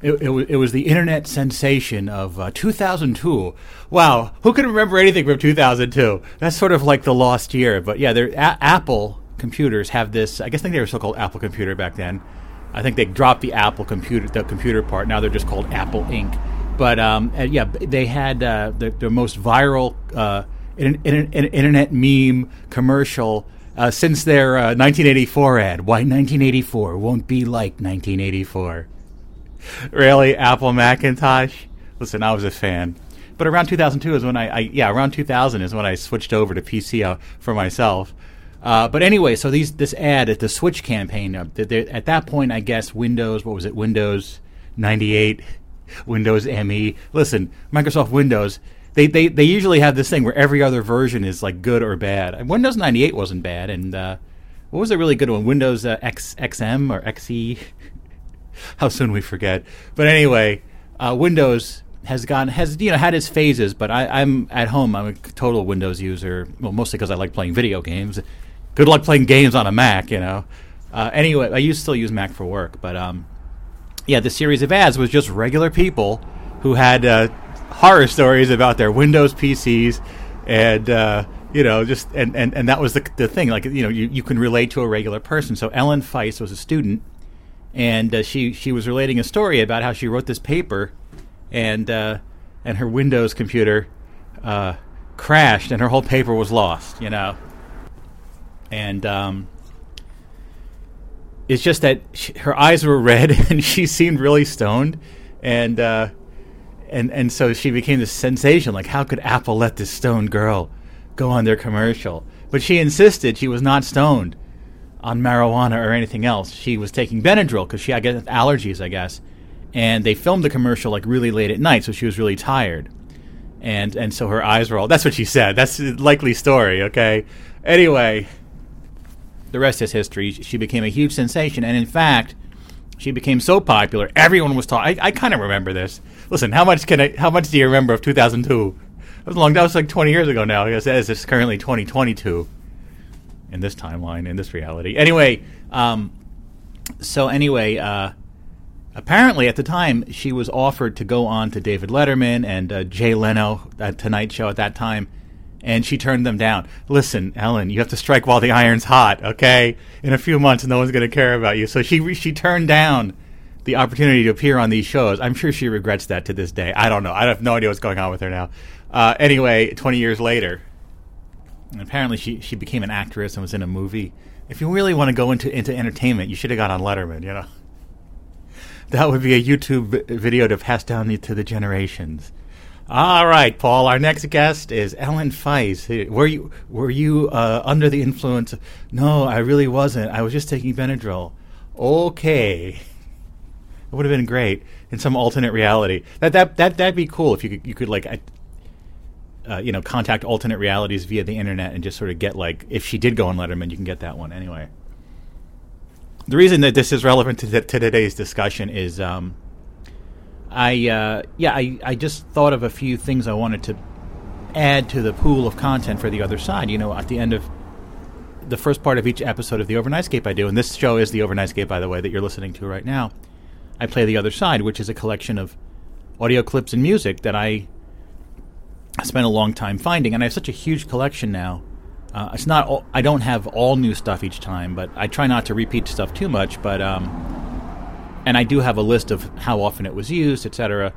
It, it, was, it was the internet sensation of uh, 2002. Wow, who can remember anything from 2002? That's sort of like the lost year. But yeah, a- Apple computers have this. I guess I think they were so called Apple Computer back then. I think they dropped the Apple computer, the computer part. Now they're just called Apple Inc. But um, yeah, they had uh, the, the most viral uh, in, in, in, internet meme commercial uh, since their 1984 uh, ad. Why 1984 won't be like 1984? really, Apple Macintosh? Listen, I was a fan. But around 2002 is when I, I yeah, around 2000 is when I switched over to PC uh, for myself. Uh, but anyway, so these this ad at the Switch campaign, uh, at that point, I guess Windows, what was it, Windows 98, Windows ME. Listen, Microsoft Windows, they, they, they usually have this thing where every other version is like good or bad. Windows 98 wasn't bad, and uh, what was a really good one? Windows uh, X, XM or XE? How soon we forget. But anyway, uh, Windows has gone has you know had its phases, but I, am at home. I'm a total Windows user. Well, mostly because I like playing video games. Good luck playing games on a Mac, you know. Uh, anyway, I used still use Mac for work, but um, yeah, the series of ads was just regular people who had uh, horror stories about their Windows PCs, and uh, you know, just and, and, and that was the the thing. Like you know, you, you can relate to a regular person. So Ellen Feiss was a student, and uh, she she was relating a story about how she wrote this paper and uh, and her Windows computer uh, crashed, and her whole paper was lost. You know, and um, it's just that she, her eyes were red, and she seemed really stoned, and uh, and and so she became this sensation. Like, how could Apple let this stoned girl go on their commercial? But she insisted she was not stoned on marijuana or anything else. She was taking Benadryl because she had allergies, I guess and they filmed the commercial like really late at night, so she was really tired, and and so her eyes were all. That's what she said. That's a likely story. Okay. Anyway, the rest is history. She became a huge sensation, and in fact, she became so popular, everyone was talking. I, kind of remember this. Listen, how much can I? How much do you remember of 2002? That was long. That was like 20 years ago now. I guess it's currently 2022 in this timeline, in this reality. Anyway, um, so anyway, uh, apparently at the time she was offered to go on to David Letterman and uh, Jay Leno Tonight Show at that time, and she turned them down. Listen, Ellen, you have to strike while the iron's hot. Okay, in a few months, no one's going to care about you. So she she turned down the opportunity to appear on these shows. I'm sure she regrets that to this day. I don't know. I have no idea what's going on with her now. Uh, anyway, 20 years later, apparently she she became an actress and was in a movie. If you really want to go into into entertainment, you should have got on Letterman. You know that would be a YouTube video to pass down to the generations. All right, Paul. Our next guest is Ellen Feiss. Were you were you uh, under the influence? No, I really wasn't. I was just taking Benadryl. Okay, it would have been great in some alternate reality. That that that that'd be cool if you could you could like. Uh, you know, contact alternate realities via the internet and just sort of get like if she did go on Letterman, you can get that one anyway the reason that this is relevant to, to today's discussion is um, I uh, yeah I, I just thought of a few things I wanted to add to the pool of content for the other side. You know, at the end of the first part of each episode of the Overnightscape I do, and this show is the Overnightscape, by the way, that you're listening to right now. I play the other side, which is a collection of audio clips and music that I spent a long time finding, and I have such a huge collection now uh, it's not. All, I don't have all new stuff each time, but I try not to repeat stuff too much. But um, and I do have a list of how often it was used, etc.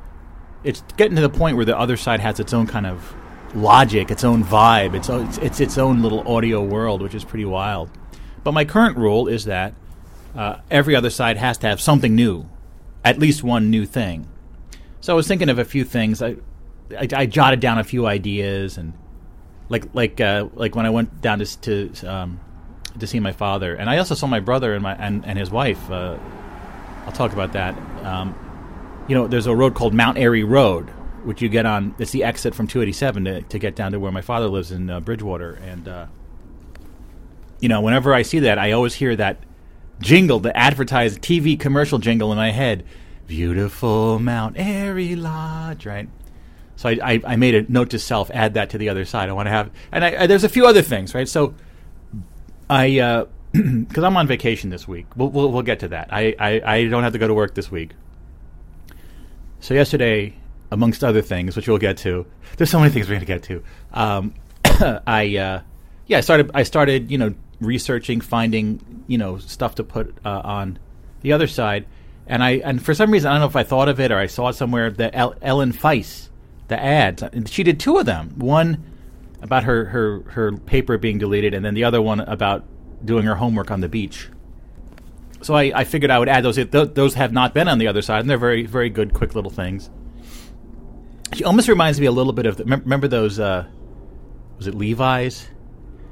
It's getting to the point where the other side has its own kind of logic, its own vibe, its own, it's, it's its own little audio world, which is pretty wild. But my current rule is that uh, every other side has to have something new, at least one new thing. So I was thinking of a few things. I, I, I jotted down a few ideas and like like uh, like when I went down to to, um, to see my father, and I also saw my brother and my and, and his wife. Uh, I'll talk about that. Um, you know, there's a road called Mount Airy Road, which you get on. It's the exit from 287 to, to get down to where my father lives in uh, Bridgewater, and uh, you know, whenever I see that, I always hear that jingle, the advertised TV commercial jingle in my head. Beautiful Mount Airy Lodge, right? So I, I, I, made a note to self, add that to the other side. I want to have, and I, I, there's a few other things, right? So I, because uh, I'm on vacation this week, we'll, we'll, we'll, get to that. I, I, don't have to go to work this week. So yesterday, amongst other things, which we'll get to, there's so many things we're going to get to. Um, I uh, yeah, I started I started you know researching, finding you know stuff to put uh, on the other side, and I and for some reason I don't know if I thought of it or I saw it somewhere that El- Ellen Feiss, the ads, she did two of them. One about her her her paper being deleted, and then the other one about doing her homework on the beach. So I, I figured I would add those. Those have not been on the other side, and they're very very good, quick little things. She almost reminds me a little bit of the, remember those uh, was it Levi's?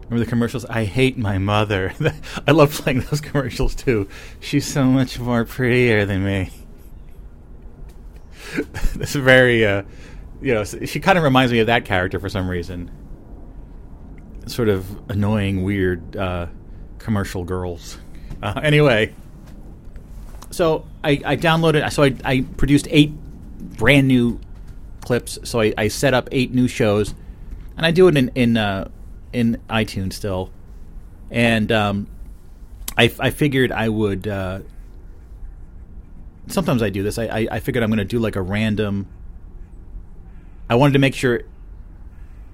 Remember the commercials? I hate my mother. I love playing those commercials too. She's so much more prettier than me. This is very, uh, you know, she kind of reminds me of that character for some reason. Sort of annoying, weird uh, commercial girls. Uh, anyway, so I, I downloaded. So I, I produced eight brand new clips. So I, I set up eight new shows, and I do it in in uh, in iTunes still. And um, I, I figured I would. Uh, sometimes I do this. I, I, I figured I'm going to do like a random. I wanted to make sure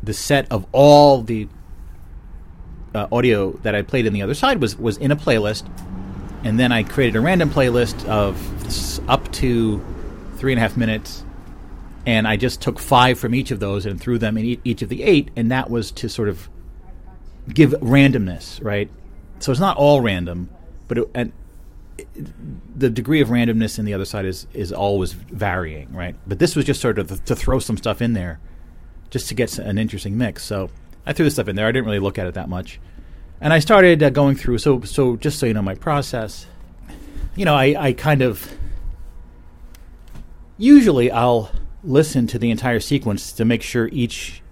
the set of all the uh, audio that I played in the other side was was in a playlist, and then I created a random playlist of up to three and a half minutes. And I just took five from each of those and threw them in each of the eight, and that was to sort of give randomness, right? So it's not all random, but it, and the degree of randomness in the other side is is always varying, right? But this was just sort of to throw some stuff in there, just to get an interesting mix. So I threw this stuff in there. I didn't really look at it that much, and I started uh, going through. So so just so you know my process, you know, I I kind of usually I'll listen to the entire sequence to make sure each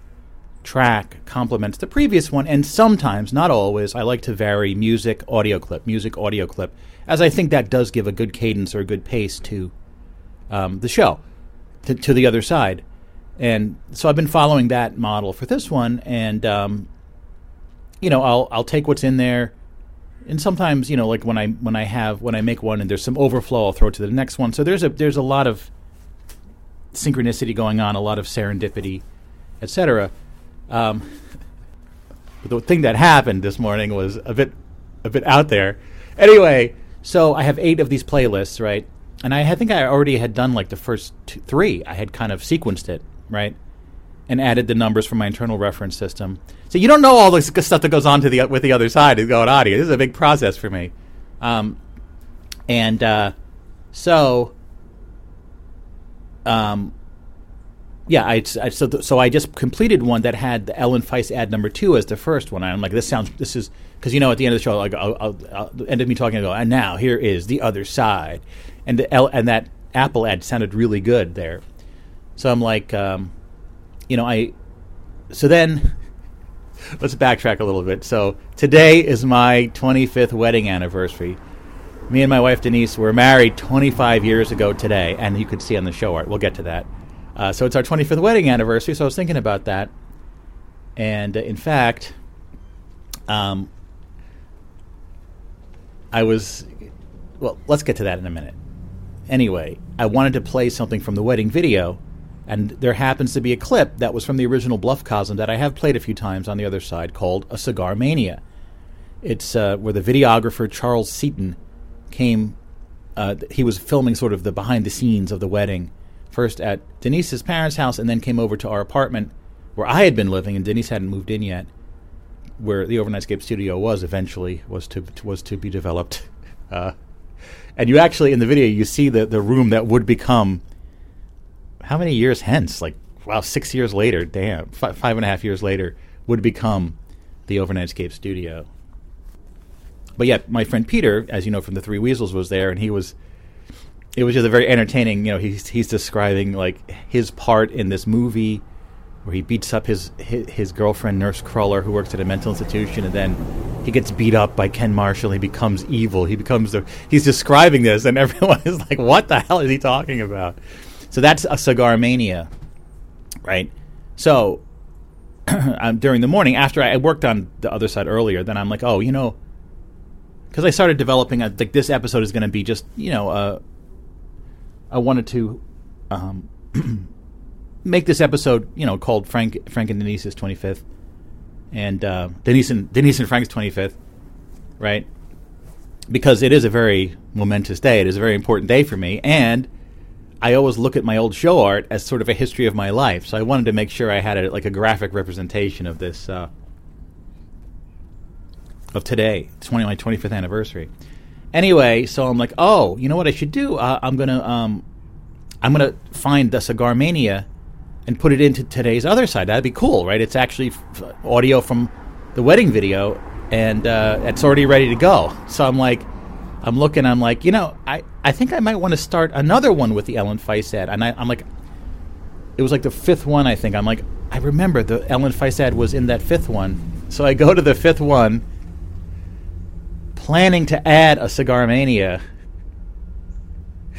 track complements the previous one. And sometimes, not always, I like to vary music, audio clip, music, audio clip, as I think that does give a good cadence or a good pace to um, the show, to, to, the other side. And so I've been following that model for this one, and um, you know, I'll I'll take what's in there, and sometimes you know, like when I when I have when I make one and there's some overflow, I'll throw it to the next one. So there's a there's a lot of synchronicity going on, a lot of serendipity, etc. Um, but the thing that happened this morning was a bit a bit out there. Anyway, so I have eight of these playlists, right? And I, think I already had done like the first three. I had kind of sequenced it, right? And added the numbers from my internal reference system. So you don't know all this stuff that goes on to the with the other side is going on here. This is a big process for me. Um, and uh, so um, yeah, I, I so th- so I just completed one that had the Ellen Feiss ad number two as the first one. I'm like, this sounds this is because you know at the end of the show, like I'll, I'll, I'll end of me talking, I go, and now here is the other side, and the L, and that Apple ad sounded really good there. So I'm like, um, you know, I so then let's backtrack a little bit. So today is my 25th wedding anniversary me and my wife Denise were married 25 years ago today, and you could see on the show art. We'll get to that. Uh, so it's our 25th wedding anniversary. So I was thinking about that, and uh, in fact, um, I was. Well, let's get to that in a minute. Anyway, I wanted to play something from the wedding video, and there happens to be a clip that was from the original Bluffcosm that I have played a few times on the other side called "A Cigar Mania." It's uh, where the videographer Charles Seaton came. Uh, he was filming sort of the behind the scenes of the wedding, first at Denise's parents' house, and then came over to our apartment where I had been living, and Denise hadn't moved in yet. Where the Overnightscape studio was eventually was to was to be developed, uh, and you actually in the video you see the the room that would become. How many years hence? Like wow, six years later. Damn, five, and a half years later would become the Overnightscape studio but yet my friend Peter, as you know from the Three Weasels, was there, and he was. It was just a very entertaining. You know, he's he's describing like his part in this movie, where he beats up his his, his girlfriend Nurse Cruller, who works at a mental institution, and then he gets beat up by Ken Marshall. He becomes evil. He becomes the. He's describing this, and everyone is like, "What the hell is he talking about?" So that's a cigar mania, right? So um, during the morning after I worked on the other side earlier, then I'm like, oh, you know, because I started developing a, like this episode is going to be just you know uh, a one or two um, make this episode, you know, called Frank Frank and Denise's 25th, and uh, Denise and Denise and Frank's 25th, right? Because it is a very momentous day. It is a very important day for me, and I always look at my old show art as sort of a history of my life. So I wanted to make sure I had a, like a graphic representation of this uh, of today, 20, my 25th anniversary. Anyway, so I'm like, oh, you know what I should do? Uh, I'm gonna um, I'm gonna find the Cigar Mania and put it into today's other side. That'd be cool, right? It's actually f- audio from the wedding video, and uh, it's already ready to go. So I'm like, I'm looking. I'm like, you know, I, I think I might want to start another one with the Ellen Feiss ad. And I, I'm like, it was like the fifth one. I think I'm like, I remember the Ellen Feiss ad was in that fifth one. So I go to the fifth one, planning to add a Cigar Mania,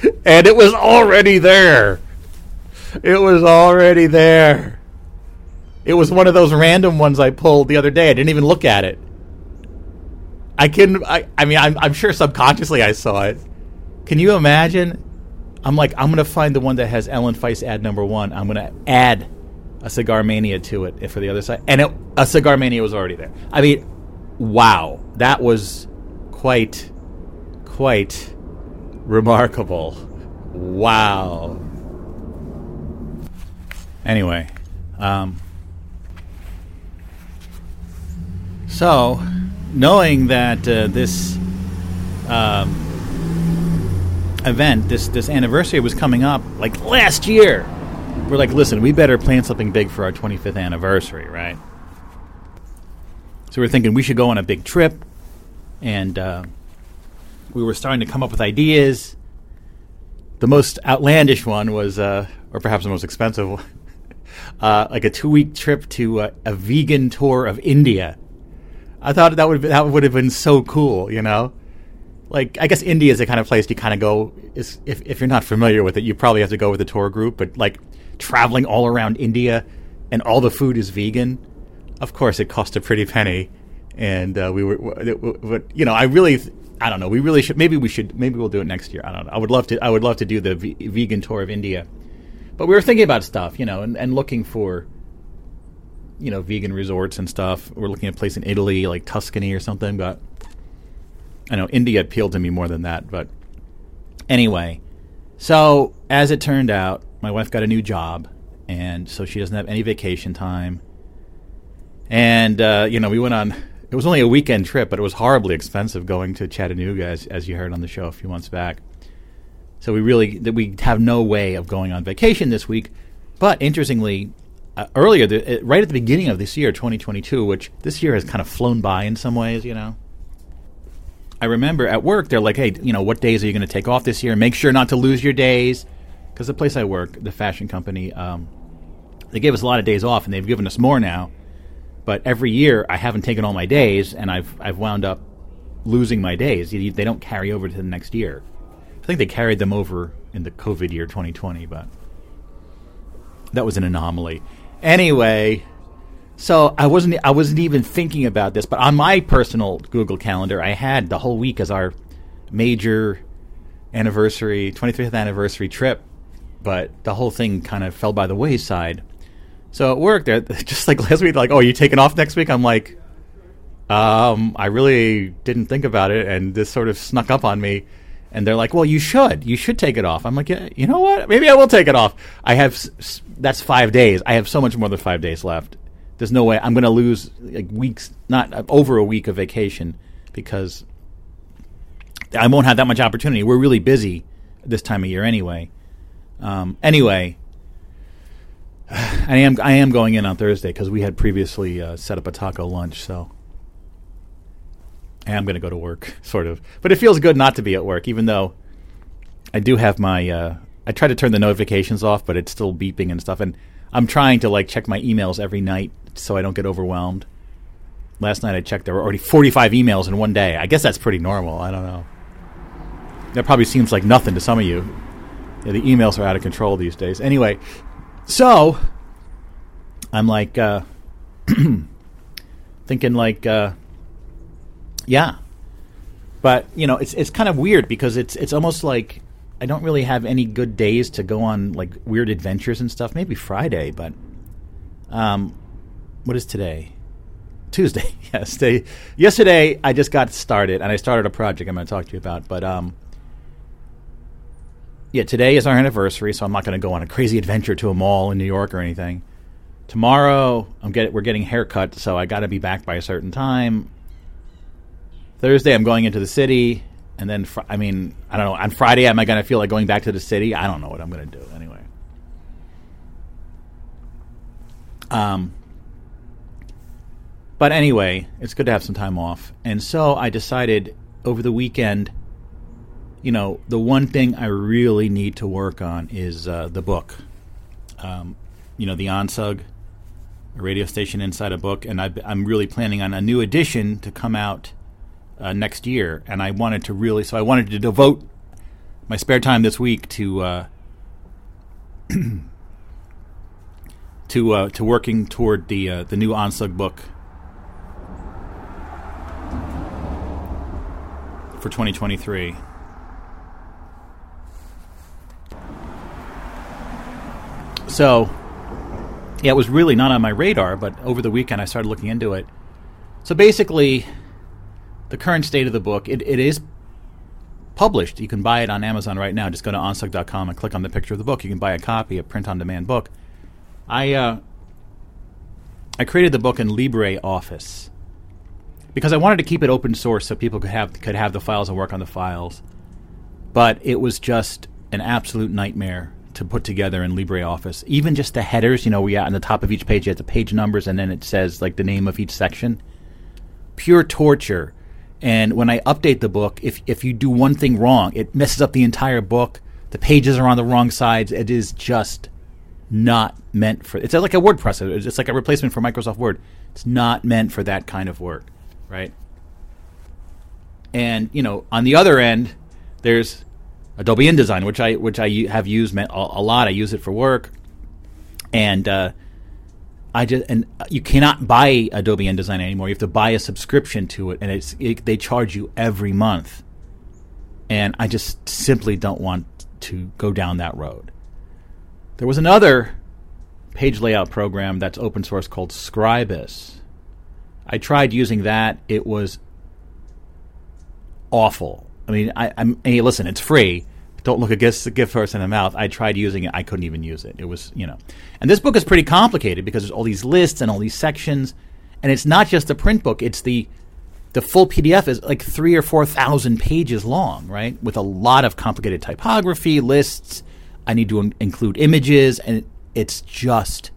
and it was already there. It was already there. It was one of those random ones I pulled the other day. I didn't even look at it. I can. I, I mean, I'm, I'm sure subconsciously I saw it. Can you imagine? I'm like, I'm gonna find the one that has Ellen Feiss ad number one. I'm gonna add a Cigar Mania to it for the other side, and it, a Cigar Mania was already there. I mean, wow, that was quite, quite remarkable. Wow. Anyway, um, so knowing that uh, this um, event, this this anniversary was coming up like last year, we're like, listen, we better plan something big for our 25th anniversary, right? So we're thinking we should go on a big trip, and uh, we were starting to come up with ideas. The most outlandish one was, uh, or perhaps the most expensive one, uh, like a two week trip to uh, a vegan tour of India. I thought that would that would have been so cool, you know. Like I guess India is the kind of place you kind of go. Is if if you're not familiar with it, you probably have to go with a tour group. But like traveling all around India, and all the food is vegan. Of course, it cost a pretty penny, and uh, we were. But you know, I really, I don't know. We really should. Maybe we should. Maybe we'll do it next year. I don't know. I would love to. I would love to do the v- vegan tour of India. But we were thinking about stuff, you know, and, and looking for you know vegan resorts and stuff. We're looking at a place in Italy, like Tuscany or something. But I know India appealed to me more than that. But anyway, so as it turned out, my wife got a new job, and so she doesn't have any vacation time. And uh, you know, we went on. It was only a weekend trip, but it was horribly expensive going to Chattanooga, as, as you heard on the show a few months back. So we really that we have no way of going on vacation this week. But interestingly, uh, earlier, the, uh, right at the beginning of this year, 2022, which this year has kind of flown by in some ways, you know. I remember at work, they're like, hey, you know, what days are you going to take off this year? Make sure not to lose your days. Because the place I work, the fashion company, um, they gave us a lot of days off, and they've given us more now. But every year, I haven't taken all my days, and I've, I've wound up losing my days. They don't carry over to the next year. I think they carried them over in the COVID year 2020, but that was an anomaly. Anyway, so I wasn't I wasn't even thinking about this, but on my personal Google Calendar, I had the whole week as our major anniversary, 25th anniversary trip, but the whole thing kind of fell by the wayside. So it worked. Just like last week, like, oh, you taking off next week? I'm like, um, I really didn't think about it, and this sort of snuck up on me. And they're like, well, you should. You should take it off. I'm like, yeah, you know what? Maybe I will take it off. I have that's five days. I have so much more than five days left. There's no way I'm going to lose like weeks, not uh, over a week of vacation because I won't have that much opportunity. We're really busy this time of year anyway. Um, anyway, I am I am going in on Thursday because we had previously uh, set up a taco lunch, so am going to go to work, sort of. But it feels good not to be at work, even though I do have my uh, I try to turn the notifications off, but it's still beeping and stuff. And I'm trying to like check my emails every night so I don't get overwhelmed. Last night I checked there were already 45 emails in one day. I guess that's pretty normal. I don't know. That probably seems like nothing to some of you. Yeah, the emails are out of control these days. Anyway, so I'm like uh, thinking like uh, yeah. But, you know, it's it's kind of weird because it's it's almost like I don't really have any good days to go on like weird adventures and stuff. Maybe Friday, but um, what is today? Tuesday. yes, day. Yesterday, I just got started, and I started a project I'm going to talk to you about. But um, yeah, today is our anniversary, so I'm not going to go on a crazy adventure to a mall in New York or anything. Tomorrow, I'm get we're getting haircut, so I got to be back by a certain time. Thursday, I'm going into the city, and then fr- I mean, I don't know. On Friday, am I going to feel like going back to the city? I don't know what I'm going to do anyway. Um, but anyway, it's good to have some time off, and so I decided over the weekend. You know, the one thing I really need to work on is uh, the book. Um, you know, the OnSug a radio station inside a book, and i am really planning on a new edition to come out uh, next year. And I wanted to really, so I wanted to devote my spare time this week to uh, to uh, to working toward the uh, the new OnSug book for 2023. So yeah, it was really not on my radar, but over the weekend I started looking into it. So basically, the current state of the book, it, it is published. You can buy it on Amazon right now. Just go to onsug.com and click on the picture of the book. You can buy a copy, a print-on-demand book. I uh, I created the book in LibreOffice because I wanted to keep it open source so people could have could have the files and work on the files. But it was just an absolute nightmare to put together in LibreOffice. Even just the headers, you know, we on the top of each page, you have the page numbers, and then it says like the name of each section. Pure torture. And when I update the book, if if you do one thing wrong, it messes up the entire book. The pages are on the wrong sides. It is just not meant for. It's like a WordPress. It's like a replacement for Microsoft Word. It's not meant for that kind of work, right? And you know, on the other end, there's Adobe InDesign, which I which I have used a, lot. I use it for work, and uh, I just and you cannot buy Adobe InDesign anymore. You have to buy a subscription to it, and it's it, they charge you every month. And I just simply don't want to go down that road. There was another page layout program that's open source called Scribus. I tried using that. It was awful. I mean, I, am hey, listen, it's free. Don't look a gift, gift horse in the mouth. I tried using it. I couldn't even use it. It was, you know. And this book is pretty complicated because there's all these lists and all these sections. And it's not just the print book, it's the the full PDF is like three or four thousand pages long, right? With a lot of complicated typography, lists. I need to in- include images, and it's just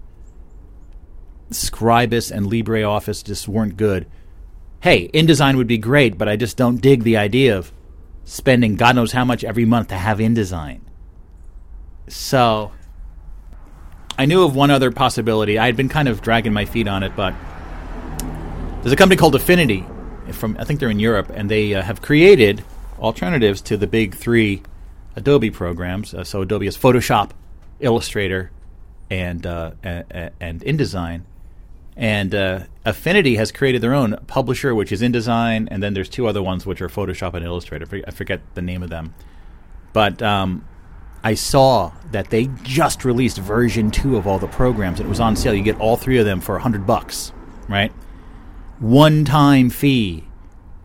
Scribus and LibreOffice just weren't good. Hey, InDesign would be great, but I just don't dig the idea of spending God knows how much every month to have InDesign. So I knew of one other possibility. I had been kind of dragging my feet on it, but there's a company called Affinity from I think they're in Europe, and they uh, have created alternatives to the big three Adobe programs. Uh, so Adobe is Photoshop, Illustrator, and uh, and, and InDesign. And uh, Affinity has created their own publisher, which is InDesign, and then there's two other ones which are Photoshop and Illustrator. I forget the name of them, but um, I saw that they just released version two of all the programs. It was on sale. You get all three of them for hundred bucks, right? One time fee,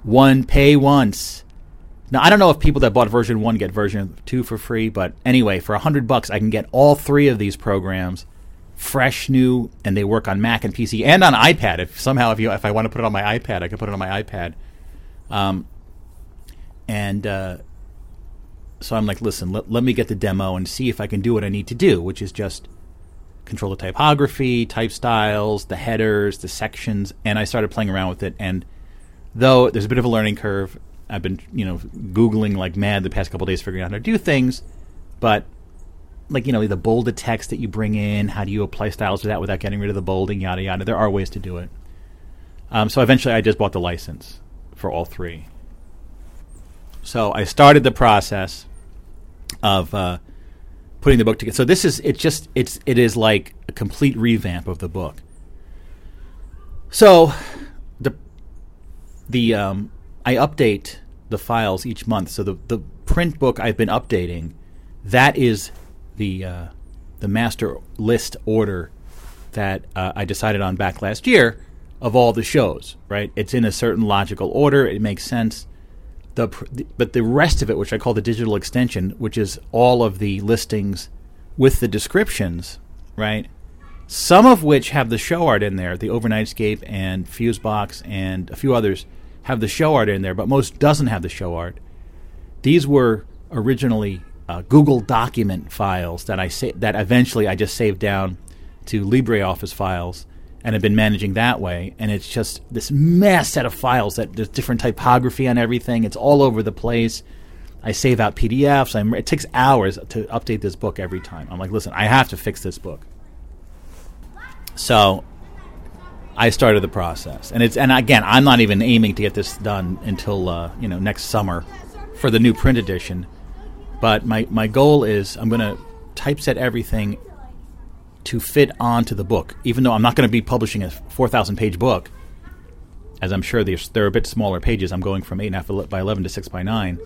one pay once. Now I don't know if people that bought version one get version two for free, but anyway, for hundred bucks, I can get all three of these programs fresh new and they work on Mac and PC and on iPad. If somehow if you if I want to put it on my iPad, I can put it on my iPad. Um, and uh, so I'm like, listen, let, let me get the demo and see if I can do what I need to do, which is just control the typography, type styles, the headers, the sections, and I started playing around with it. And though there's a bit of a learning curve, I've been you know googling like mad the past couple days figuring out how to do things, but like you know the bolded text that you bring in. How do you apply styles to that without getting rid of the bolding? Yada yada. There are ways to do it. Um, so eventually, I just bought the license for all three. So I started the process of uh, putting the book together. So this is it's just it's it is like a complete revamp of the book. So the the um, I update the files each month. So the the print book I've been updating that is the uh, the master list order that uh, I decided on back last year of all the shows. Right, it's in a certain logical order. It makes sense. The, pr- but the rest of it, which I call the digital extension, which is all of the listings with the descriptions, right? Some of which have the show art in there, the Overnightscape and Fusebox and a few others have the show art in there, but most doesn't have the show art. These were originally uh, Google document files that I sa- that eventually I just saved down to LibreOffice files and have been managing that way. And it's just this mass set of files that there's different typography on everything. It's all over the place. I save out PDFs. I'm, it takes hours to update this book every time. I'm like, listen, I have to fix this book. So I started the process, and it's and again, I'm not even aiming to get this done until uh, you know next summer for the new print edition. But my my goal is I'm going to typeset everything to fit onto the book, even though I'm not going to be publishing a 4,000 page book. As I'm sure they're a bit smaller pages. I'm going from eight and a half by 11 to six by nine.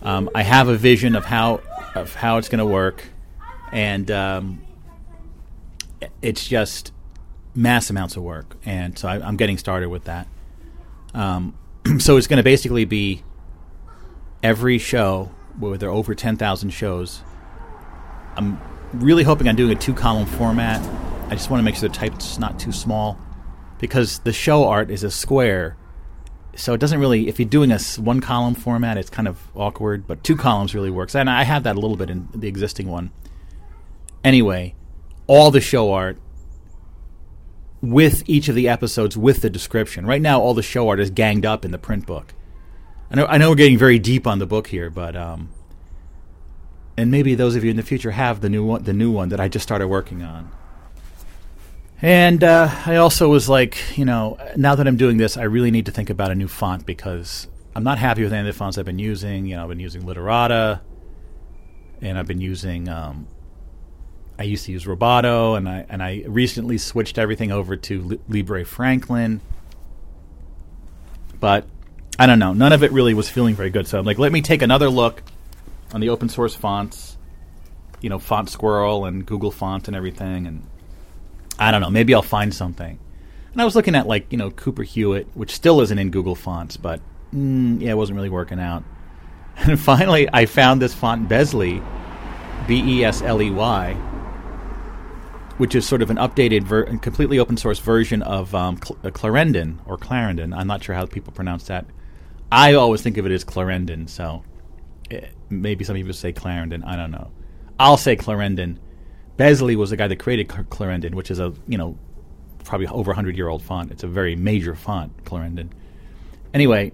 Um, I have a vision of how of how it's going to work, and um, it's just mass amounts of work, and so I, am getting started with that. Um, so it's going to basically be every show where there are over 10,000 shows. I'm really hoping I'm doing a two column format. I just want to make sure the type's not too small because the show art is a square. So it doesn't really, if you're doing a one column format, it's kind of awkward, but two columns really works. And I have that a little bit in the existing one. Anyway, all the show art with each of the episodes with the description. Right now, all the show art is ganged up in the print book. I know, I know we're getting very deep on the book here, but um, and maybe those of you in the future have the new one, the new one that I just started working on. And uh, I also was like, you know, now that I'm doing this, I really need to think about a new font because I'm not happy with any of the fonts I've been using. You know, I've been using Literata, and I've been using. Um, I used to use Roboto, and I and I recently switched everything over to Libre Franklin. But I don't know. None of it really was feeling very good. So I'm like, let me take another look on the open source fonts, you know, Font Squirrel and Google Font and everything. And I don't know. Maybe I'll find something. And I was looking at like you know Cooper Hewitt, which still isn't in Google Fonts, but mm, yeah, it wasn't really working out. And finally, I found this font Besley, B E S L E Y, which is sort of an updated, ver- completely open source version of um, Cl- uh, Clarendon or Clarendon. I'm not sure how people pronounce that. I always think of it as Clarendon, so it, eh, maybe some people say Clarendon. I don't know. I'll say Clarendon. Besley was the guy that created Clarendon, which is a you know probably over 100 year old font. It's a very major font, Clarendon. Anyway,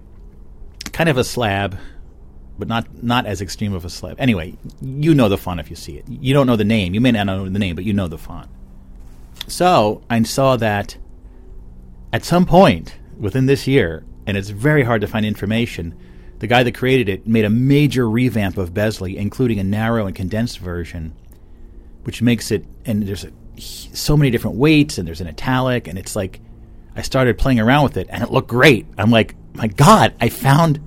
kind of a slab, but not not as extreme of a slab. Anyway, you know the font if you see it. You don't know the name. You may not know the name, but you know the font. So I saw that at some point within this year, and it's very hard to find information. The guy that created it made a major revamp of Besley, including a narrow and condensed version, which makes it. And there's a, so many different weights, and there's an italic, and it's like I started playing around with it, and it looked great. I'm like, my God, I found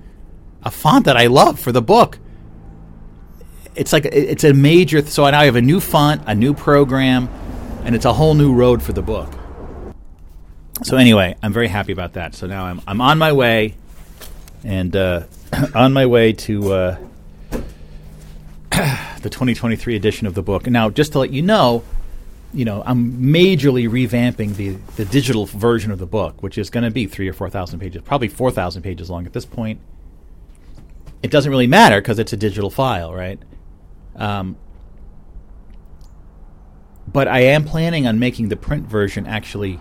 a font that I love for the book. It's like it's a major. So now I have a new font, a new program, and it's a whole new road for the book so anyway, I'm very happy about that. So now I'm I'm on my way, and uh, on my way to uh, the 2023 edition of the book. Now, just to let you know, you know, I'm majorly revamping the the digital version of the book, which is going to be three or four thousand pages, probably four thousand pages long at this point. It doesn't really matter because it's a digital file, right? Um, but I am planning on making the print version actually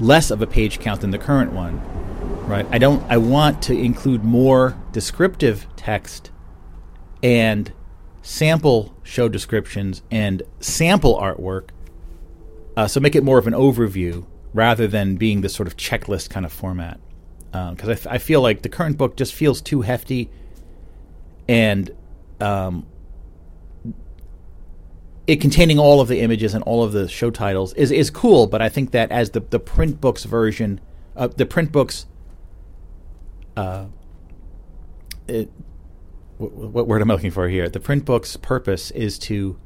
less of a page count than the current one, right? I don't. I want to include more descriptive text and sample show descriptions and sample artwork. Uh, so make it more of an overview rather than being this sort of checklist kind of format. Because uh, I, f- I feel like the current book just feels too hefty, and um, it containing all of the images and all of the show titles is is cool, but I think that as the the print books version, uh, the print books, uh, it, what, what word am I looking for here? The print book's purpose is to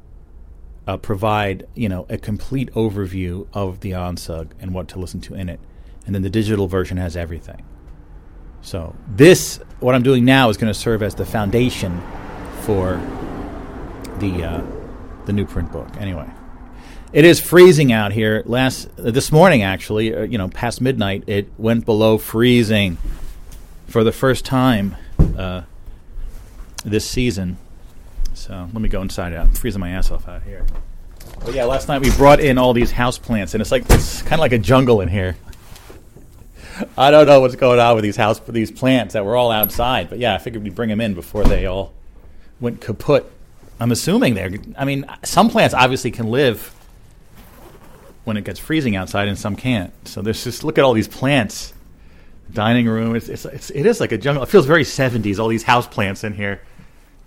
uh, provide you know a complete overview of the ONSUG and what to listen to in it, and then the digital version has everything. So this, what I'm doing now, is going to serve as the foundation for the uh, the new print book. Anyway, it is freezing out here. Last uh, this morning, actually, uh, you know, past midnight, it went below freezing for the first time uh, this season. So let me go inside. I'm freezing my ass off out here. But yeah, last night we brought in all these house plants, and it's like it's kind of like a jungle in here. I don't know what's going on with these house these plants that were all outside, but yeah, I figured we'd bring them in before they all went kaput. I'm assuming they're. I mean, some plants obviously can live when it gets freezing outside, and some can't. So there's just look at all these plants. Dining room. It's, it's, it's it is like a jungle. It feels very 70s. All these house plants in here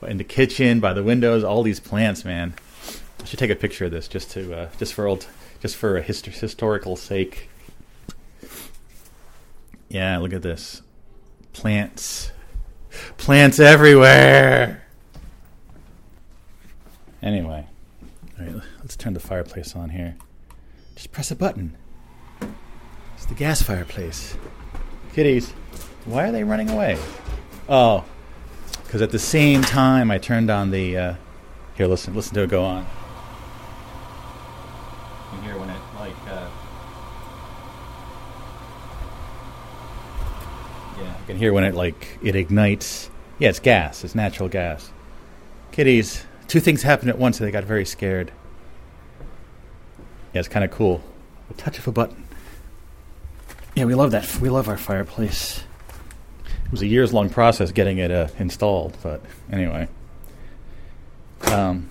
in the kitchen, by the windows, all these plants, man. I should take a picture of this just to uh, just for old just for a hist- historical sake. Yeah, look at this. Plants. Plants everywhere. Anyway, all right, let's turn the fireplace on here. Just press a button. It's the gas fireplace. Kitties, why are they running away? Oh, because at the same time I turned on the. Uh, here, listen, listen to it go on. You can hear when it like. Uh, yeah, you can hear when it like it ignites. Yeah, it's gas. It's natural gas. Kitties, two things happened at once, and they got very scared. Yeah, it's kind of cool. A touch of a button. Yeah, we love that. We love our fireplace. It was a years long process getting it uh, installed, but anyway. Um,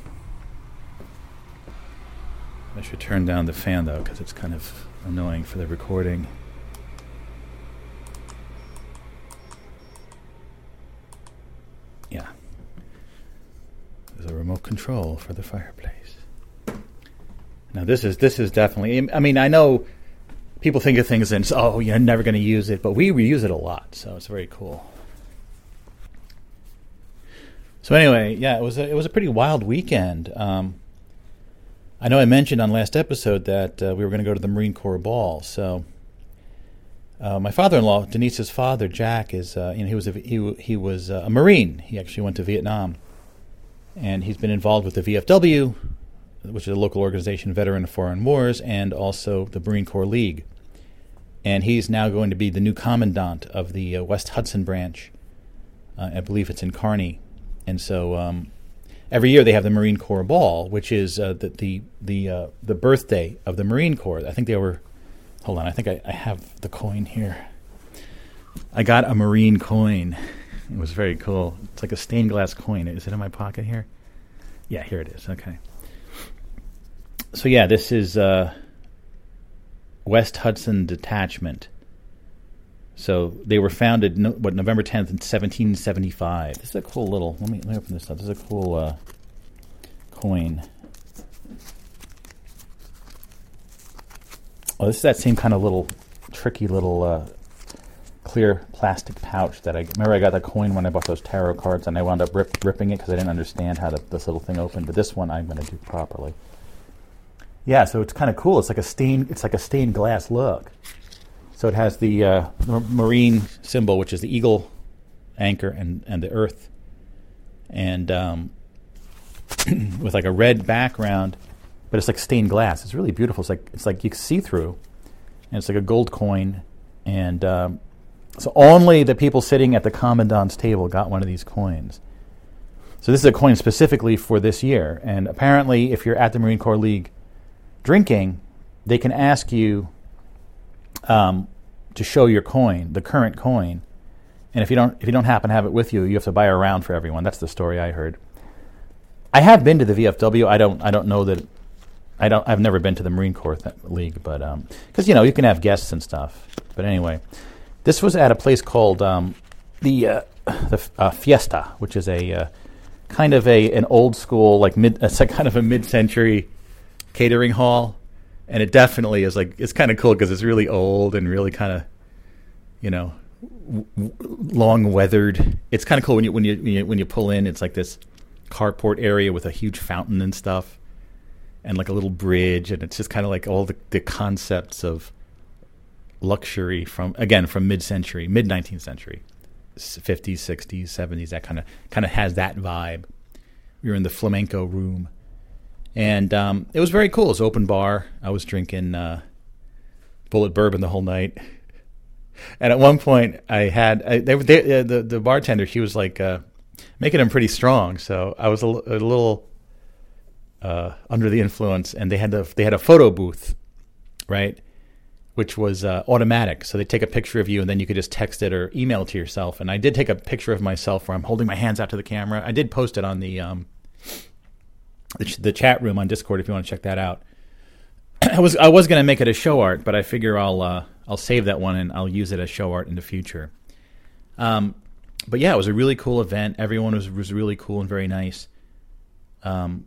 I should turn down the fan though, because it's kind of annoying for the recording. Yeah. A remote control for the fireplace. Now this is this is definitely. I mean, I know people think of things and oh, you're never going to use it, but we reuse it a lot, so it's very cool. So anyway, yeah, it was a, it was a pretty wild weekend. Um, I know I mentioned on last episode that uh, we were going to go to the Marine Corps ball. So uh, my father-in-law, Denise's father, Jack, is uh, you know he was a, he he was uh, a Marine. He actually went to Vietnam, and he's been involved with the VFW, which is a local organization, Veteran of Foreign Wars, and also the Marine Corps League. And he's now going to be the new commandant of the uh, West Hudson branch. Uh, I believe it's in Kearny. And so um, every year they have the Marine Corps Ball, which is uh, the the the, uh, the birthday of the Marine Corps. I think they were. Hold on, I think I, I have the coin here. I got a Marine coin. It was very cool. It's like a stained glass coin. Is it in my pocket here? Yeah, here it is. Okay so yeah, this is uh, West Hudson Detachment. So they were founded no, what November tenth, seventeen seventy five. This is a cool little. Let me, let me open this up. This is a cool uh, coin. Oh, this is that same kind of little tricky little uh, clear plastic pouch that I remember. I got the coin when I bought those tarot cards, and I wound up rip, ripping it because I didn't understand how the, this little thing opened. But this one I'm going to do properly. Yeah, so it's kind of cool. It's like a stained. It's like a stained glass look. So it has the uh, marine symbol, which is the eagle anchor and and the earth, and um, with like a red background, but it's like stained glass. It's really beautiful. It's like it's like you see through, and it's like a gold coin, and um, so only the people sitting at the commandant's table got one of these coins. So this is a coin specifically for this year, and apparently, if you're at the Marine Corps League drinking, they can ask you um, to show your coin, the current coin, and if you don't if you don't happen to have it with you, you have to buy a round for everyone. That's the story I heard. I have been to the VFW. I don't I don't know that I don't I've never been to the Marine Corps th- League, but because um, you know you can have guests and stuff. But anyway, this was at a place called um, the uh, the uh, Fiesta, which is a uh, kind of a an old school like mid it's a kind of a mid century catering hall, and it definitely is like it's kind of cool because it's really old and really kind of, you know, long weathered. It's kind of cool when you, when you when you when you pull in. It's like this carport area with a huge fountain and stuff, and like a little bridge, and it's just kind of like all the, the concepts of luxury from again from mid century, mid nineteenth century, fifties, sixties, seventies. That kind of kind of has that vibe. We were in the flamenco room, and um, it was very cool. It was open bar. I was drinking uh, Bulleit bourbon the whole night. And at one point, I had I, they, they, uh, the the bartender. She was like uh, making them pretty strong, so I was a, a little uh, under the influence. And they had the they had a photo booth, right, which was uh, automatic. So they take a picture of you, and then you could just text it or email it to yourself. And I did take a picture of myself where I'm holding my hands out to the camera. I did post it on the um, the, the chat room on Discord if you want to check that out. I was I was going to make it a show art, but I figure I'll uh, I'll save that one and I'll use it as show art in the future. Um, but yeah, it was a really cool event. Everyone was was really cool and very nice. Um,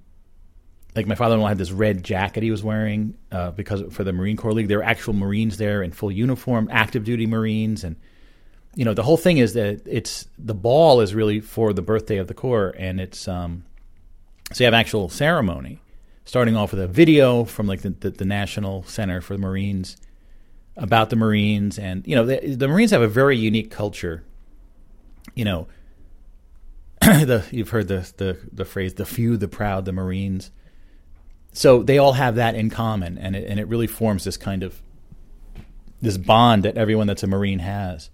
like my father-in-law had this red jacket he was wearing uh, because for the Marine Corps League. There were actual Marines there in full uniform, active duty Marines, and you know the whole thing is that it's the ball is really for the birthday of the Corps, and it's um, so you have actual ceremony, starting off with a video from like the, the, the National Center for the Marines about the Marines, and you know the, the Marines have a very unique culture. You know, the you've heard the, the the phrase "the few, the proud, the Marines." So they all have that in common, and it, and it really forms this kind of this bond that everyone that's a Marine has.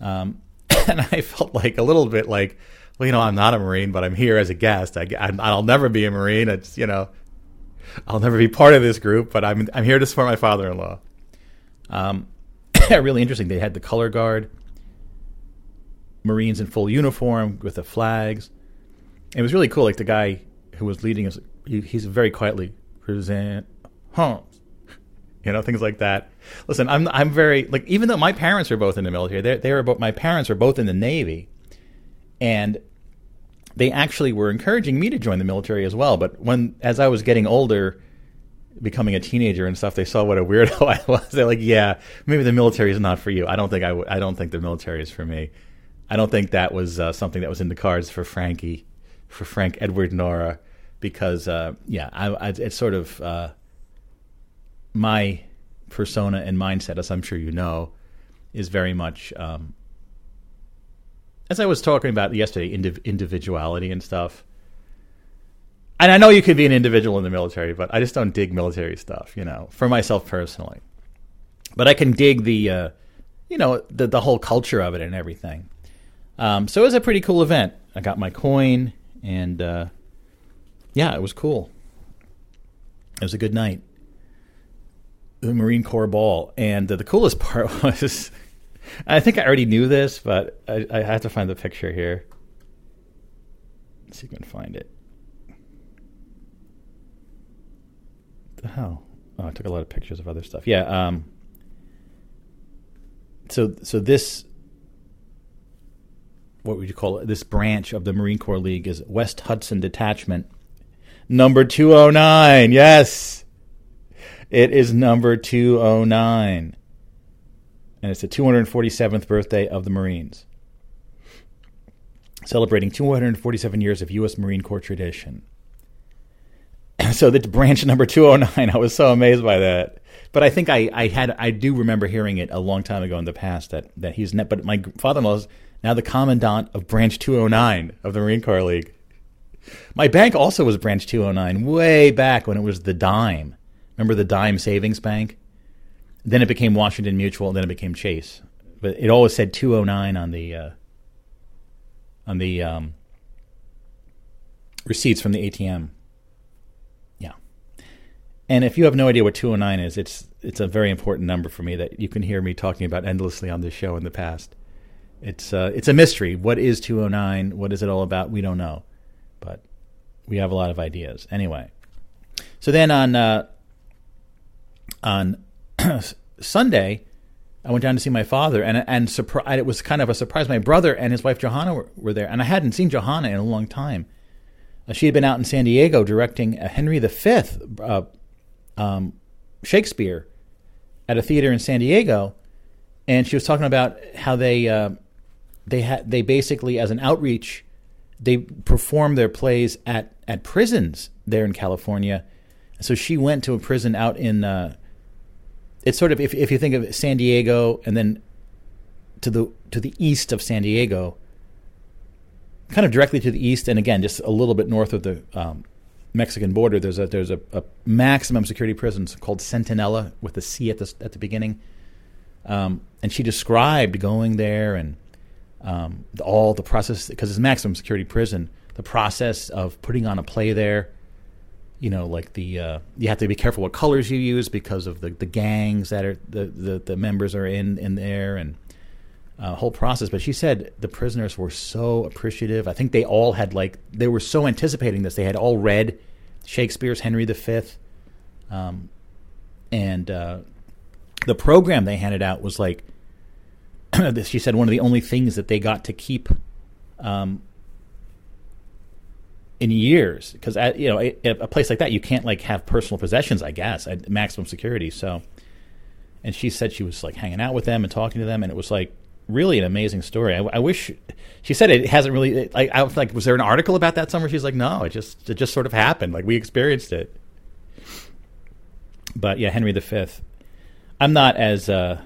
Um, and I felt like a little bit like, well, you know, I'm not a Marine, but I'm here as a guest. I, will never be a Marine. It's you know, I'll never be part of this group, but I'm I'm here to support my father-in-law. Um, really interesting. They had the color guard, Marines in full uniform with the flags. It was really cool. Like the guy who was leading us, he, he's very quietly present Holmes, you know, things like that. Listen, I'm I'm very like even though my parents were both in the military, they they were both my parents were both in the Navy, and they actually were encouraging me to join the military as well. But when as I was getting older becoming a teenager and stuff, they saw what a weirdo I was. They're like, "Yeah, maybe the military is not for you." I don't think I, w- I don't think the military is for me. I don't think that was uh, something that was in the cards for Frankie, for Frank Edward Nora, because uh, yeah, I, I, it's sort of uh, my persona and mindset, as I'm sure you know, is very much. Um, as I was talking about yesterday, indiv- individuality and stuff and I know you could be an individual in the military, but I just don't dig military stuff, you know, for myself personally. But I can dig the, uh, you know, the the whole culture of it and everything. Um, so it was a pretty cool event. I got my coin, and uh, yeah, it was cool. It was a good night. The Marine Corps ball, and the coolest part was, I think I already knew this, but I, I have to find the picture here. See if I can find it. the hell? Oh, I took a lot of pictures of other stuff. Yeah. Um, so so this what would you call it? This branch of the Marine Corps League is West Hudson Detachment, number two oh nine. Yes, it is number two oh nine, and it's the two hundred forty seventh birthday of the Marines, celebrating two hundred forty seven years of U.S. Marine Corps tradition. so the branch number 209 i was so amazed by that but i think i, I had i do remember hearing it a long time ago in the past that, that he's net but my father-in-law is now the commandant of branch 209 of the marine corps league my bank also was branch 209 way back when it was the dime remember the dime savings bank then it became washington mutual then it became chase but it always said 209 on the uh, on the um, receipts from the atm Yeah. and if you have no idea what 209 is, it's it's a very important number for me that you can hear me talking about endlessly on this show in the past. It's uh, it's a mystery. What is 209? What is it all about? We don't know, but we have a lot of ideas. Anyway, so then on uh, on Sunday, I went down to see my father, and and surpri- it was kind of a surprise. My brother and his wife Johanna were, were there, and I hadn't seen Johanna in a long time. Uh, she had been out in San Diego directing Henry V uh, um, Shakespeare at a theater in San Diego, and she was talking about how they uh, they had they basically as an outreach they perform their plays at at prisons there in California. So she went to a prison out in. Uh, it's sort of if if you think of San Diego and then to the to the east of San Diego, kind of directly to the east, and again just a little bit north of the um, Mexican border. There's a there's a, a, maximum security prison called Centinela with a C at the at the beginning, um, and she described going there and um, all the process because it's maximum security prison. The process of putting on a play there, you know, like the uh, you have to be careful what colors you use because of the, the gangs that are the, the, the members are in in there and uh, whole process. But she said the prisoners were so appreciative. I think they all had like they were so anticipating this. They had all read Shakespeare's Henry V, um, and uh, the program they handed out was like she said one of the only things that they got to keep um, in years. Because you know a, a, place like that you can't like have personal possessions i guess at maximum security so. And she said she was like hanging out with them and talking to them and it was like really an amazing story. I, I wish she said it hasn't really I, I was like was there an article about that summer she's like no it just it just sort of happened. Like we experienced it. But yeah henry v i'm not as uh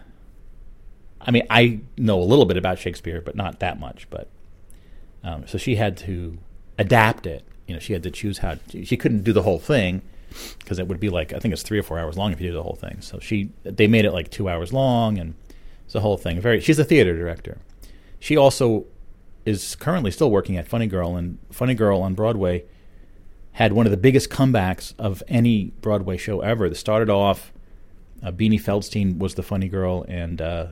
I mean, I know a little bit about Shakespeare, but not that much. But um, so she had to adapt it. You know, she had to choose how she couldn't do the whole thing because it would be like I think it's three or four hours long if you do the whole thing. So she they made it like two hours long, and it's the whole thing. Very. She's a theater director. She also is currently still working at Funny Girl, and Funny Girl on Broadway had one of the biggest comebacks of any Broadway show ever. That started off, uh, Beanie Feldstein was the Funny Girl, and uh,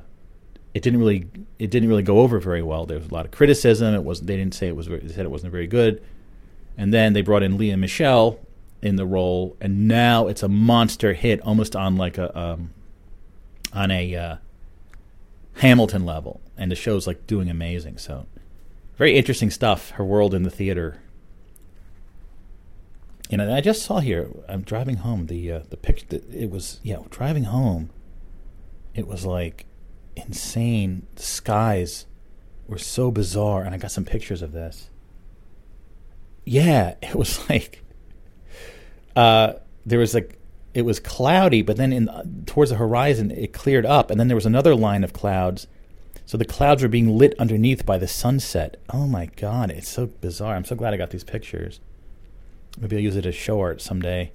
it didn't really it didn't really go over very well. There was a lot of criticism. It was they didn't say it was they said it wasn't very good. And then they brought in Lea Michele in the role, and now it's a monster hit, almost on like a um, on a uh, Hamilton level, and the show's like doing amazing. So very interesting stuff. Her world in the theater. You know, I just saw here. I'm driving home. The uh, the picture. It was yeah, driving home. It was like insane. The skies were so bizarre, and I got some pictures of this. Yeah, it was like uh, there was like it was cloudy, but then in towards the horizon it cleared up, and then there was another line of clouds. So the clouds were being lit underneath by the sunset. Oh my god, it's so bizarre. I'm so glad I got these pictures. Maybe I'll use it as show art someday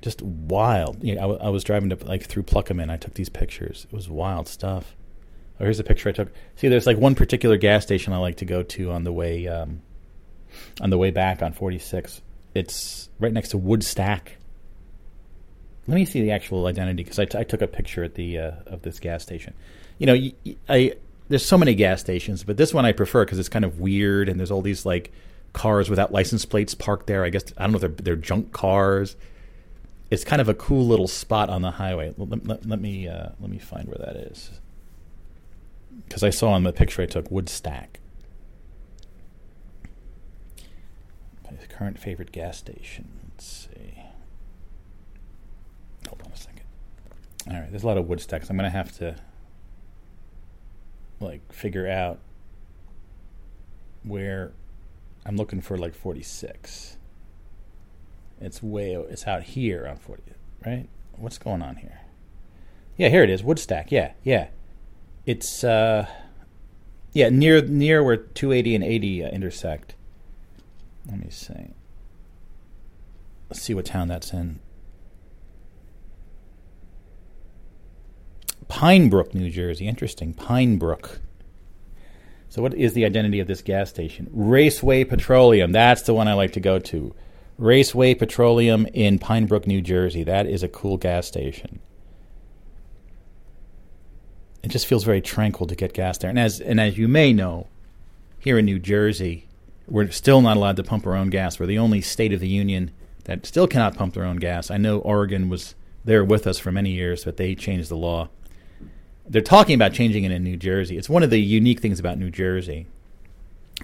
just wild. You know, I, w- I was driving to like through Pluckerman. I took these pictures. It was wild stuff. Oh, here's a picture I took. See, there's like one particular gas station I like to go to on the way um, on the way back on 46. It's right next to Woodstack. Let me see the actual identity because I, t- I took a picture at the uh, of this gas station. You know, I there's so many gas stations, but this one I prefer because it's kind of weird and there's all these like cars without license plates parked there. I guess I don't know if they're, they're junk cars it's kind of a cool little spot on the highway. Let, let, let me uh, let me find where that is because I saw on the picture I took Woodstack. Current favorite gas station. Let's see. Hold on a second. All right, there's a lot of Woodstacks. I'm gonna have to like figure out where I'm looking for like 46. It's way it's out here on 40th, right? What's going on here? Yeah, here it is, Woodstack. Yeah, yeah. It's uh yeah, near near where 280 and 80 uh, intersect. Let me see. Let's see what town that's in. Pinebrook, New Jersey. Interesting. Pinebrook. So, what is the identity of this gas station? Raceway Petroleum. That's the one I like to go to. Raceway Petroleum in Pinebrook, New Jersey. That is a cool gas station. It just feels very tranquil to get gas there. And as and as you may know, here in New Jersey, we're still not allowed to pump our own gas. We're the only state of the union that still cannot pump their own gas. I know Oregon was there with us for many years, but they changed the law. They're talking about changing it in New Jersey. It's one of the unique things about New Jersey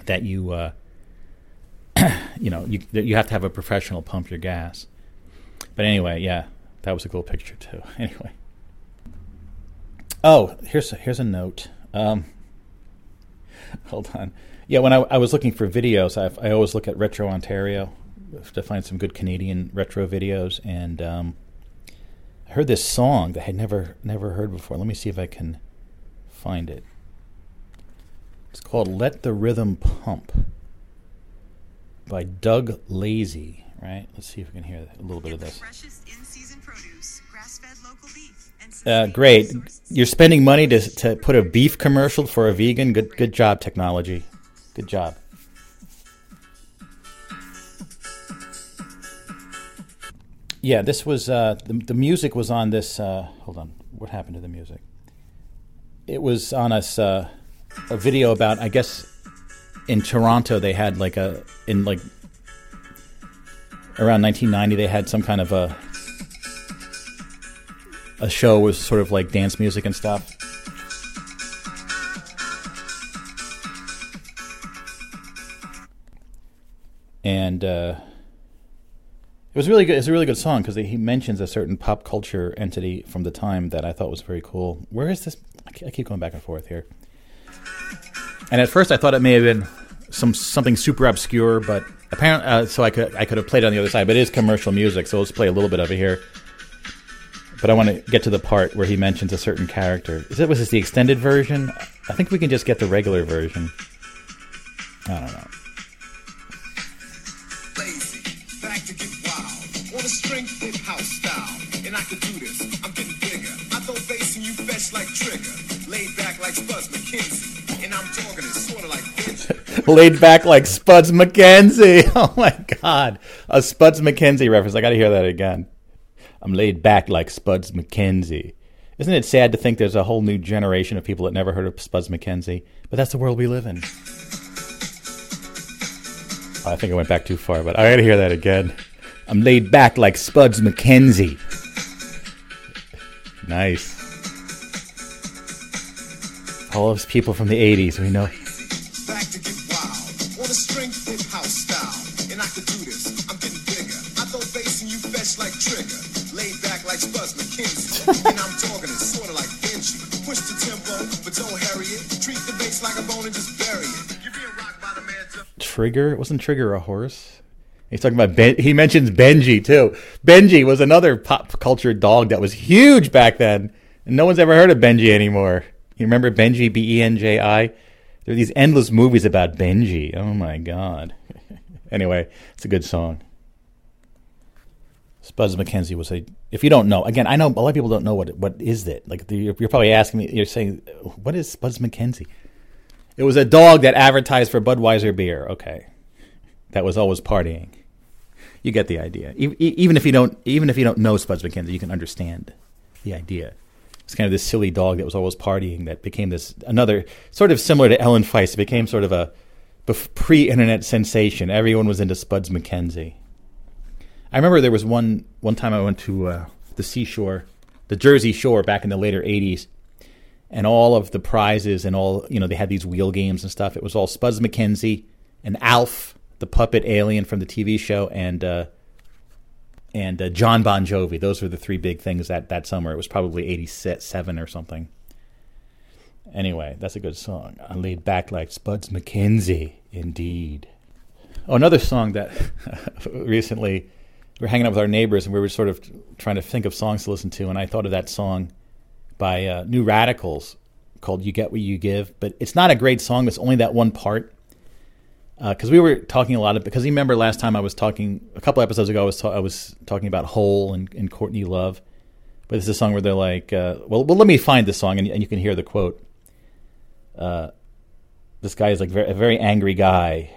that you uh, you know, you you have to have a professional pump your gas. But anyway, yeah, that was a cool picture too. Anyway, Oh, here's a, here's a note. Um, hold on. Yeah, when I, I was looking for videos, I, I always look at Retro Ontario to find some good Canadian retro videos, and um, I heard this song that I had never never heard before. Let me see if I can find it. It's called "Let the Rhythm Pump" by Doug Lazy. Right? Let's see if we can hear a little bit of this. Uh, great. You're spending money to to put a beef commercial for a vegan. Good good job, technology. Good job. Yeah, this was uh, the the music was on this. Uh, hold on, what happened to the music? It was on us uh, a video about I guess in Toronto they had like a in like around 1990 they had some kind of a a show with sort of like dance music and stuff. And uh, it was really good. It's a really good song because he mentions a certain pop culture entity from the time that I thought was very cool. Where is this? I keep going back and forth here. And at first, I thought it may have been some something super obscure, but apparently, uh, so I could I could have played on the other side. But it is commercial music, so let's play a little bit of it here. But I want to get to the part where he mentions a certain character. Is it was this the extended version? I think we can just get the regular version. I don't know. I do this, I'm getting bigger. I throw bass and you fetch like Trigger. Laid back like Spuds Laid back like Spuds MacKenzie. Oh my god. A Spuds MacKenzie reference. I gotta hear that again. I'm laid back like Spuds MacKenzie. Isn't it sad to think there's a whole new generation of people that never heard of Spuds MacKenzie? But that's the world we live in. Oh, I think I went back too far, but I gotta hear that again. I'm laid back like Spuds MacKenzie. nice. All those people from the 80s, we know. Back to get wild. On a strength hip house style. And I could do this. I'm getting bigger. I throw bass and you fetch like Trigger. Laid back like Spuds MacKenzie. and I'm talking it sort of like Benji. Push the tempo, but don't hurry it. Treat the bass like a bone and just bury it. Trigger? Wasn't Trigger a horse? He's talking about ben, he mentions Benji too. Benji was another pop culture dog that was huge back then, and no one's ever heard of Benji anymore. You remember Benji B E N J I? There are these endless movies about Benji. Oh my god. anyway, it's a good song. Spuds MacKenzie was a. If you don't know, again, I know a lot of people don't know what what is it. Like you're, you're probably asking me, you're saying, what is Spuds MacKenzie? It was a dog that advertised for Budweiser beer. Okay, that was always partying you get the idea. Even if you don't, even if you don't know Spuds MacKenzie, you can understand the idea. It's kind of this silly dog that was always partying that became this another sort of similar to Ellen Feiss. It became sort of a pre-internet sensation. Everyone was into Spuds MacKenzie. I remember there was one one time I went to uh, the seashore, the Jersey Shore, back in the later '80s, and all of the prizes and all you know they had these wheel games and stuff. It was all Spuds MacKenzie and Alf the puppet alien from the TV show, and uh, and uh, Jon Bon Jovi. Those were the three big things that that summer. It was probably '87 or something. Anyway, that's a good song. I laid back like Spuds MacKenzie, indeed. Oh, another song that recently we were hanging out with our neighbors and we were sort of trying to think of songs to listen to, and I thought of that song by uh, New Radicals called "You Get What You Give," but it's not a great song. It's only that one part because uh, we were talking a lot of because you remember last time I was talking a couple episodes ago I was ta- I was talking about Hole and, and Courtney Love, but it's a song where they're like, uh, well, well, let me find the song and, and you can hear the quote. Uh, this guy is like very, a very angry guy,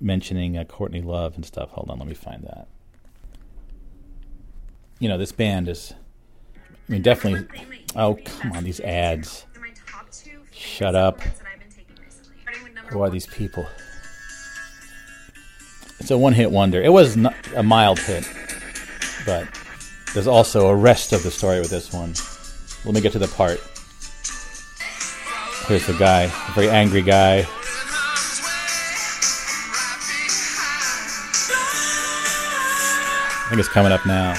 mentioning uh, Courtney Love and stuff. Hold on, let me find that. You know, this band is. I mean, definitely. Oh, come on, these ads. Shut up. Who are these people? It's a one hit wonder. It was a mild hit, but there's also a rest of the story with this one. Let me get to the part. Here's the guy, a very angry guy. I think it's coming up now.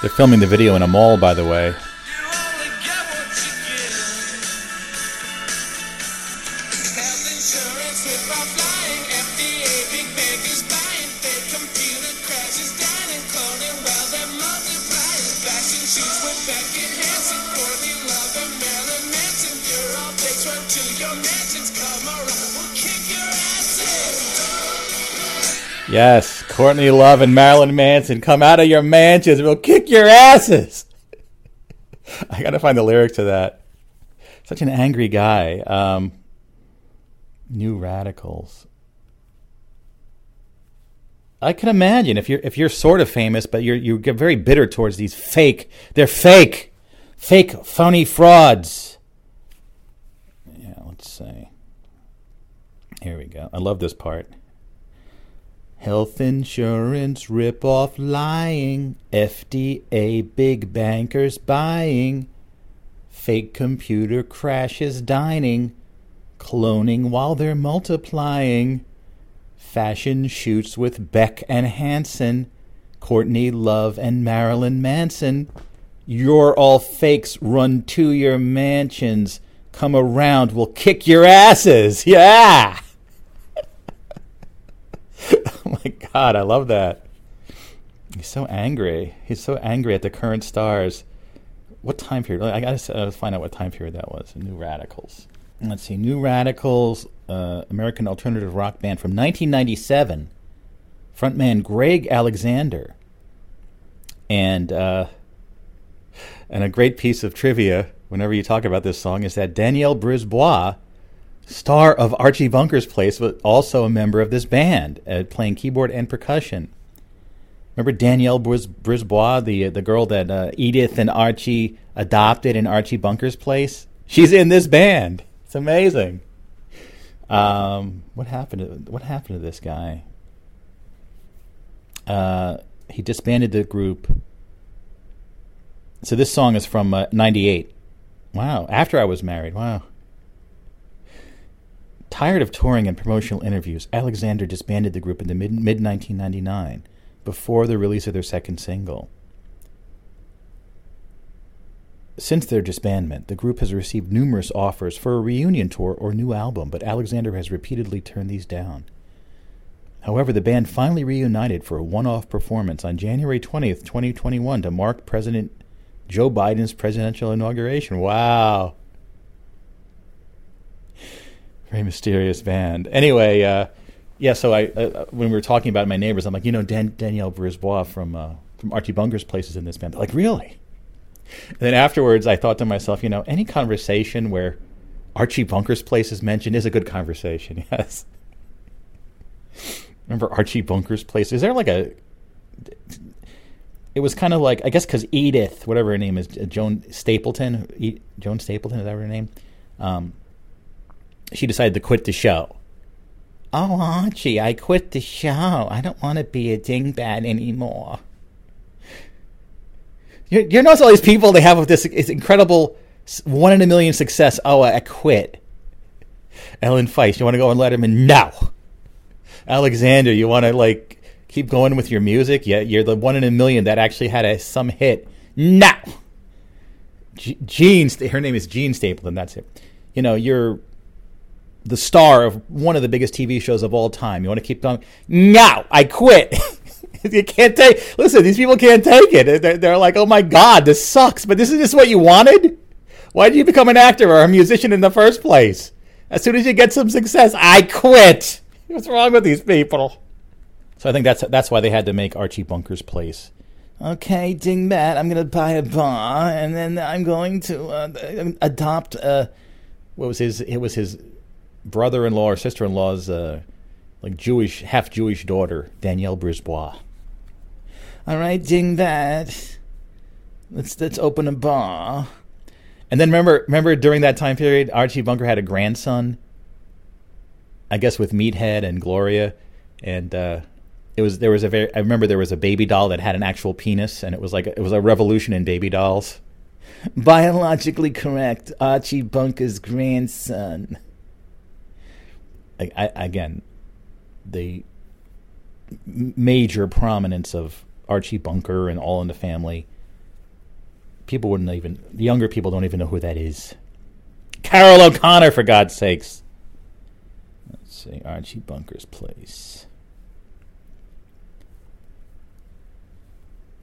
They're filming the video in a mall, by the way. Yes, Courtney Love and Marilyn Manson, come out of your mansions. We'll kick your asses. I got to find the lyric to that. Such an angry guy. Um, new radicals. I can imagine if you're if you're sort of famous, but you're you get very bitter towards these fake. They're fake, fake, phony frauds. Yeah, let's see. Here we go. I love this part. Health insurance rip-off lying, FDA big bankers buying, fake computer crashes dining, cloning while they're multiplying, fashion shoots with Beck and Hanson, Courtney Love and Marilyn Manson. You're all fakes, run to your mansions, come around, we'll kick your asses, yeah! Oh my god, I love that. He's so angry. He's so angry at the current stars. What time period? I gotta find out what time period that was. New Radicals. Let's see. New Radicals, uh, American alternative rock band from 1997. Frontman Greg Alexander. And uh, and a great piece of trivia whenever you talk about this song is that Danielle Brisebois star of Archie Bunker's Place, but also a member of this band, uh, playing keyboard and percussion. Remember Danielle Bris- Brisebois, the the girl that uh, Edith and Archie adopted in Archie Bunker's Place? She's in this band. It's amazing. Um, what happened? To, what happened to this guy? Uh, he disbanded the group. So this song is from '98. Uh, wow! After I was married. Wow. Tired of touring and promotional interviews, Alexander disbanded the group in the mid 1999 before the release of their second single. Since their disbandment, the group has received numerous offers for a reunion tour or new album, but Alexander has repeatedly turned these down. However, the band finally reunited for a one off performance on January 20th, 2021, to mark President Joe Biden's presidential inauguration. Wow. Very mysterious band. Anyway, uh, yeah. So I, uh, uh, when we were talking about my neighbors, I'm like, you know, Dan- Danielle Brisebois from uh, from Archie Bunker's Place is in this band. They're like, really? And then afterwards, I thought to myself, you know, any conversation where Archie Bunker's Place is mentioned is a good conversation. Yes. Remember Archie Bunker's Place? Is there like a? It was kind of like I guess because Edith, whatever her name is, Joan Stapleton. E- Joan Stapleton is that her name? Um, she decided to quit the show. Oh, Archie, I quit the show. I don't want to be a dingbat anymore. You, you notice all these people they have with this, incredible one in a million success. Oh, I quit. Ellen Feiss, you want to go and let him in? No. Alexander, you want to like keep going with your music? Yeah, you're the one in a million that actually had a some hit. No. Jean, her name is Jean Stapleton. That's it. You know, you're the star of one of the biggest TV shows of all time. You want to keep going? No, I quit. you can't take. Listen, these people can't take it. They're, they're, like, oh my god, this sucks. But this is just what you wanted. Why did you become an actor or a musician in the first place? As soon as you get some success, I quit. What's wrong with these people? So I think that's that's why they had to make Archie Bunker's place. Okay, Dingbat, I'm going to buy a bar, and then I'm going to uh, adopt. Uh, what was his? It was his brother-in-law or sister-in-law's uh, like Jewish, half Jewish daughter, Danielle Brisebois. All right, ding that. Let's let's open a bar. And then remember, remember during that time period, Archie Bunker had a grandson. I guess with Meathead and Gloria, and uh, it was there was a very. I remember there was a baby doll that had an actual penis, and it was like it was a revolution in baby dolls. Biologically correct, Archie Bunker's grandson. I, I, again, the major prominence of Archie Bunker and All in the Family people wouldn't even the younger people don't even know who that is. Carroll O'Connor, for God's sakes. Let's see, Archie Bunker's place.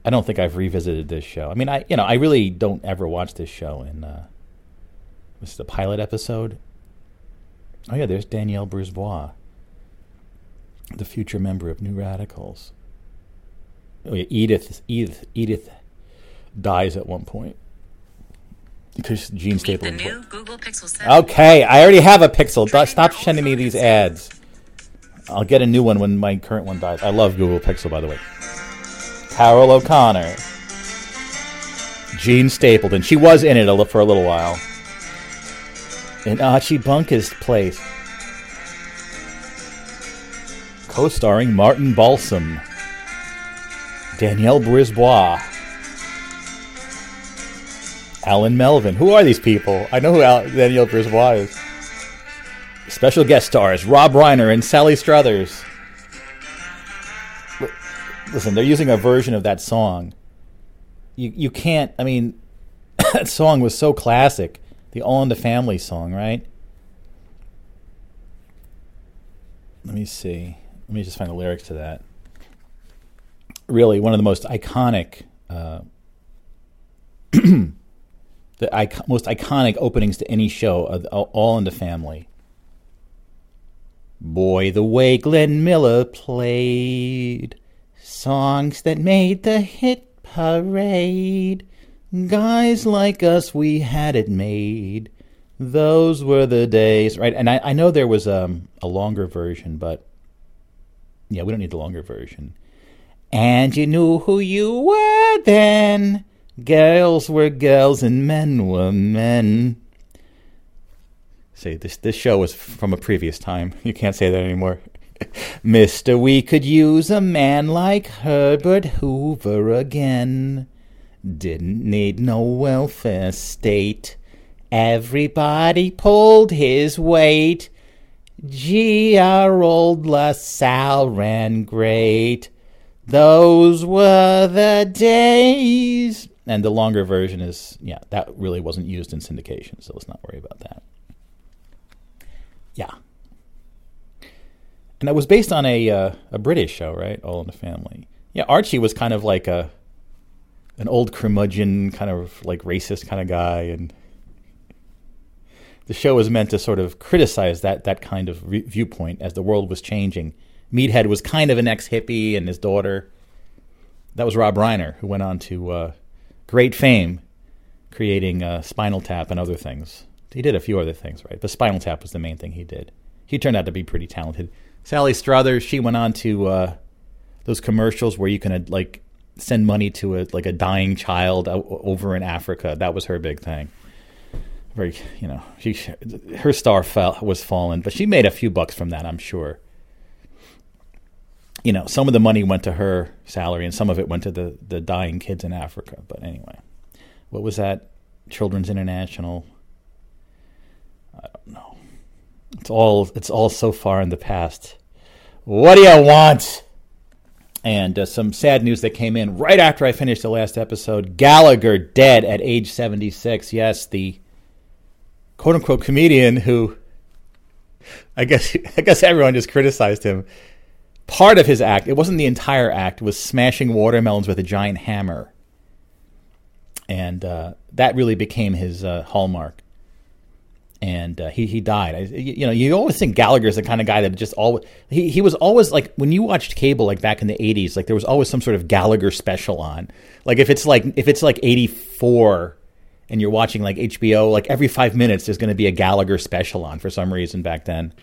I don't think I've revisited this show. I mean, I you know I really don't ever watch this show. And uh, is the pilot episode. Oh yeah, there's Danielle Brisebois, the future member of New Radicals. Oh yeah, Edith Edith Edith dies at one point because Jean Staple. The new Google Pixel 7. Okay, I already have a Pixel. Stop sending me these ads. I'll get a new one when my current one dies. I love Google Pixel, by the way. Carroll O'Connor. Jean Stapleton. She was in it for a little while. In Archie Bunker's place. Co starring Martin Balsam. Danielle Brisebois. Allan Melvin. Who are these people? I know who Al- Danielle Brisebois is. Special guest stars Rob Reiner and Sally Struthers. Listen, they're using a version of that song. You you can't. I mean, that song was so classic. The All in the Family song, right? Let me see. Let me just find the lyrics to that. Really, one of the most iconic. Uh, the most iconic openings to any show, of all in the family. Boy, the way Glenn Miller played songs that made the hit parade. Guys like us, we had it made. Those were the days, right? And I, I know there was um, a longer version, but yeah, we don't need the longer version. And you knew who you were then. Girls were girls and men were men. See, this this show was from a previous time. You can't say that anymore. Mister, we could use a man like Herbert Hoover again. Didn't need no welfare state. Everybody pulled his weight. Gee, our old LaSalle ran great. Those were the days. And the longer version is, yeah, that really wasn't used in syndication, so let's not worry about that. Yeah. And that was based on a uh, a British show, right? All in the Family. Yeah, Archie was kind of like a an old curmudgeon, kind of like racist kind of guy, and the show was meant to sort of criticize that that kind of re- viewpoint as the world was changing. Meathead was kind of an ex hippie, and his daughter. That was Rob Reiner, who went on to uh, great fame creating uh, Spinal Tap and other things. He did a few other things, right? But Spinal Tap was the main thing he did. He turned out to be pretty talented. Sally Struthers, she went on to uh, those commercials where you can uh, like send money to a like a dying child over in Africa. That was her big thing. Very, you know, she her star fell was fallen, but she made a few bucks from that, I'm sure. You know, some of the money went to her salary, and some of it went to the the dying kids in Africa. But anyway, what was that? Children's International. I don't know. It's all it's all so far in the past. What do you want? And uh, some sad news that came in right after I finished the last episode. Gallagher dead at age 76. Yes, the quote unquote comedian who I guess I guess everyone just criticized him. Part of his act, it wasn't the entire act, was smashing watermelons with a giant hammer. And uh, that really became his uh, hallmark and uh, he he died. I, you know, you always think Gallagher is the kind of guy that just always he he was always like when you watched cable like back in the '80s, like there was always some sort of Gallagher special on. Like if it's like if it's like '84 and you're watching like HBO, like every five minutes there's going to be a Gallagher special on for some reason back then.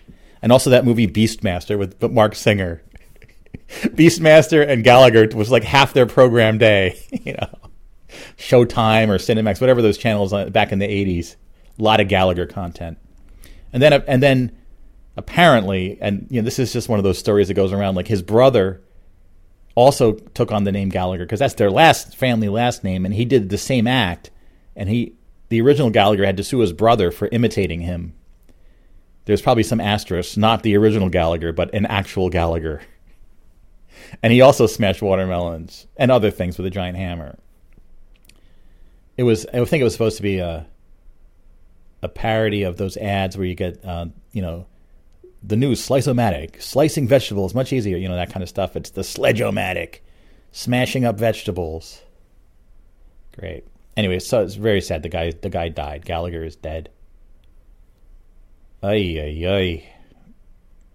And also that movie Beastmaster with Marc Singer. Beastmaster and Gallagher was like half their program day, you know. Showtime or Cinemax, whatever those channels uh, back in the 80s a lot of Gallagher content, and then and then apparently, and you know, this is just one of those stories that goes around. Like his brother also took on the name Gallagher because that's their last family last name, and he did the same act, and he the original Gallagher had to sue his brother for imitating him. There's probably some asterisk, not the original Gallagher, but an actual Gallagher. And he also smashed watermelons and other things with a giant hammer. it was. I think it was supposed to be a a parody of those ads where you get, uh, you know, the new Slice-O-Matic, slicing vegetables much easier, you know, that kind of stuff. It's the Sledge-O-Matic, smashing up vegetables. Great. Anyway, so it's very sad. The guy, the guy died. Gallagher is dead. Ay, ay, ay.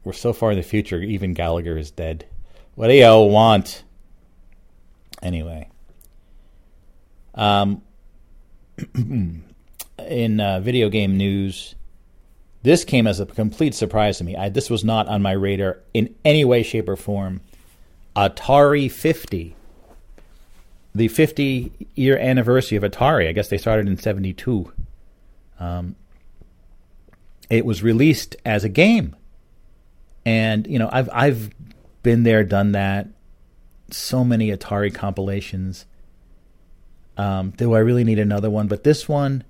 We're so far in the future, even Gallagher is dead. What do y'all want? Anyway. Um, in uh, video game news, this came as a complete surprise to me. I, this was not on my radar in any way, shape, or form. Atari 50. The 50 year anniversary of Atari. I guess they started in 72. Um, it was released as a game. And, you know, I've, I've been there, done that. So many Atari compilations. Um, do I really need another one? But this one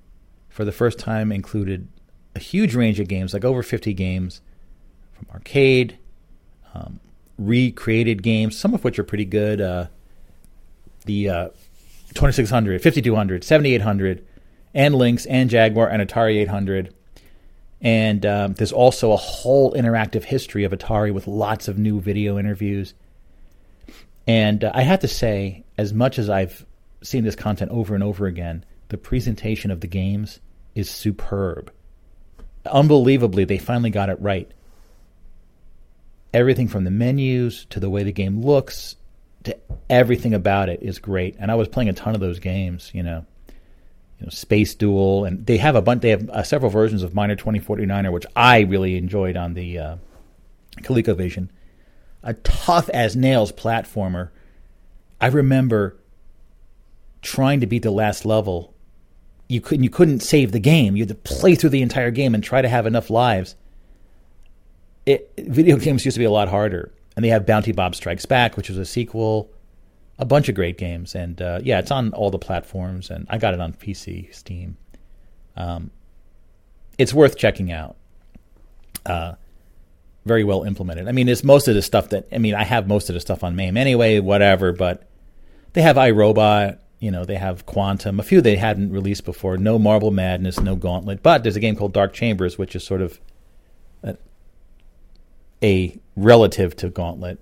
for the first time included a huge range of games, like over 50 games from arcade, um, recreated games, some of which are pretty good. Uh, the uh, 2600, 5200, 7800, and Lynx, and Jaguar, and Atari 800. And um, there's also a whole interactive history of Atari with lots of new video interviews. And uh, I have to say, as much as I've seen this content over and over again, the presentation of the games is superb. Unbelievably, they finally got it right. Everything from the menus to the way the game looks to everything about it is great. And I was playing a ton of those games, you know, you know, Space Duel, and they have a bunch. They have uh, several versions of Miner 2049er, which I really enjoyed on the uh, ColecoVision. A tough as nails platformer. I remember trying to beat the last level you couldn't you couldn't save the game. You had to play through the entire game and try to have enough lives. It, video games used to be a lot harder, and they have Bounty Bob Strikes Back, which was a sequel, a bunch of great games, and uh, yeah, it's on all the platforms, and I got it on PC, Steam. Um, it's worth checking out. Uh, very well implemented. I mean, it's most of the stuff that I mean, I have most of the stuff on MAME anyway, whatever, but they have iRobot you know, they have Quantum, a few they hadn't released before. No Marble Madness, no Gauntlet, but there's a game called Dark Chambers, which is sort of a, a relative to Gauntlet,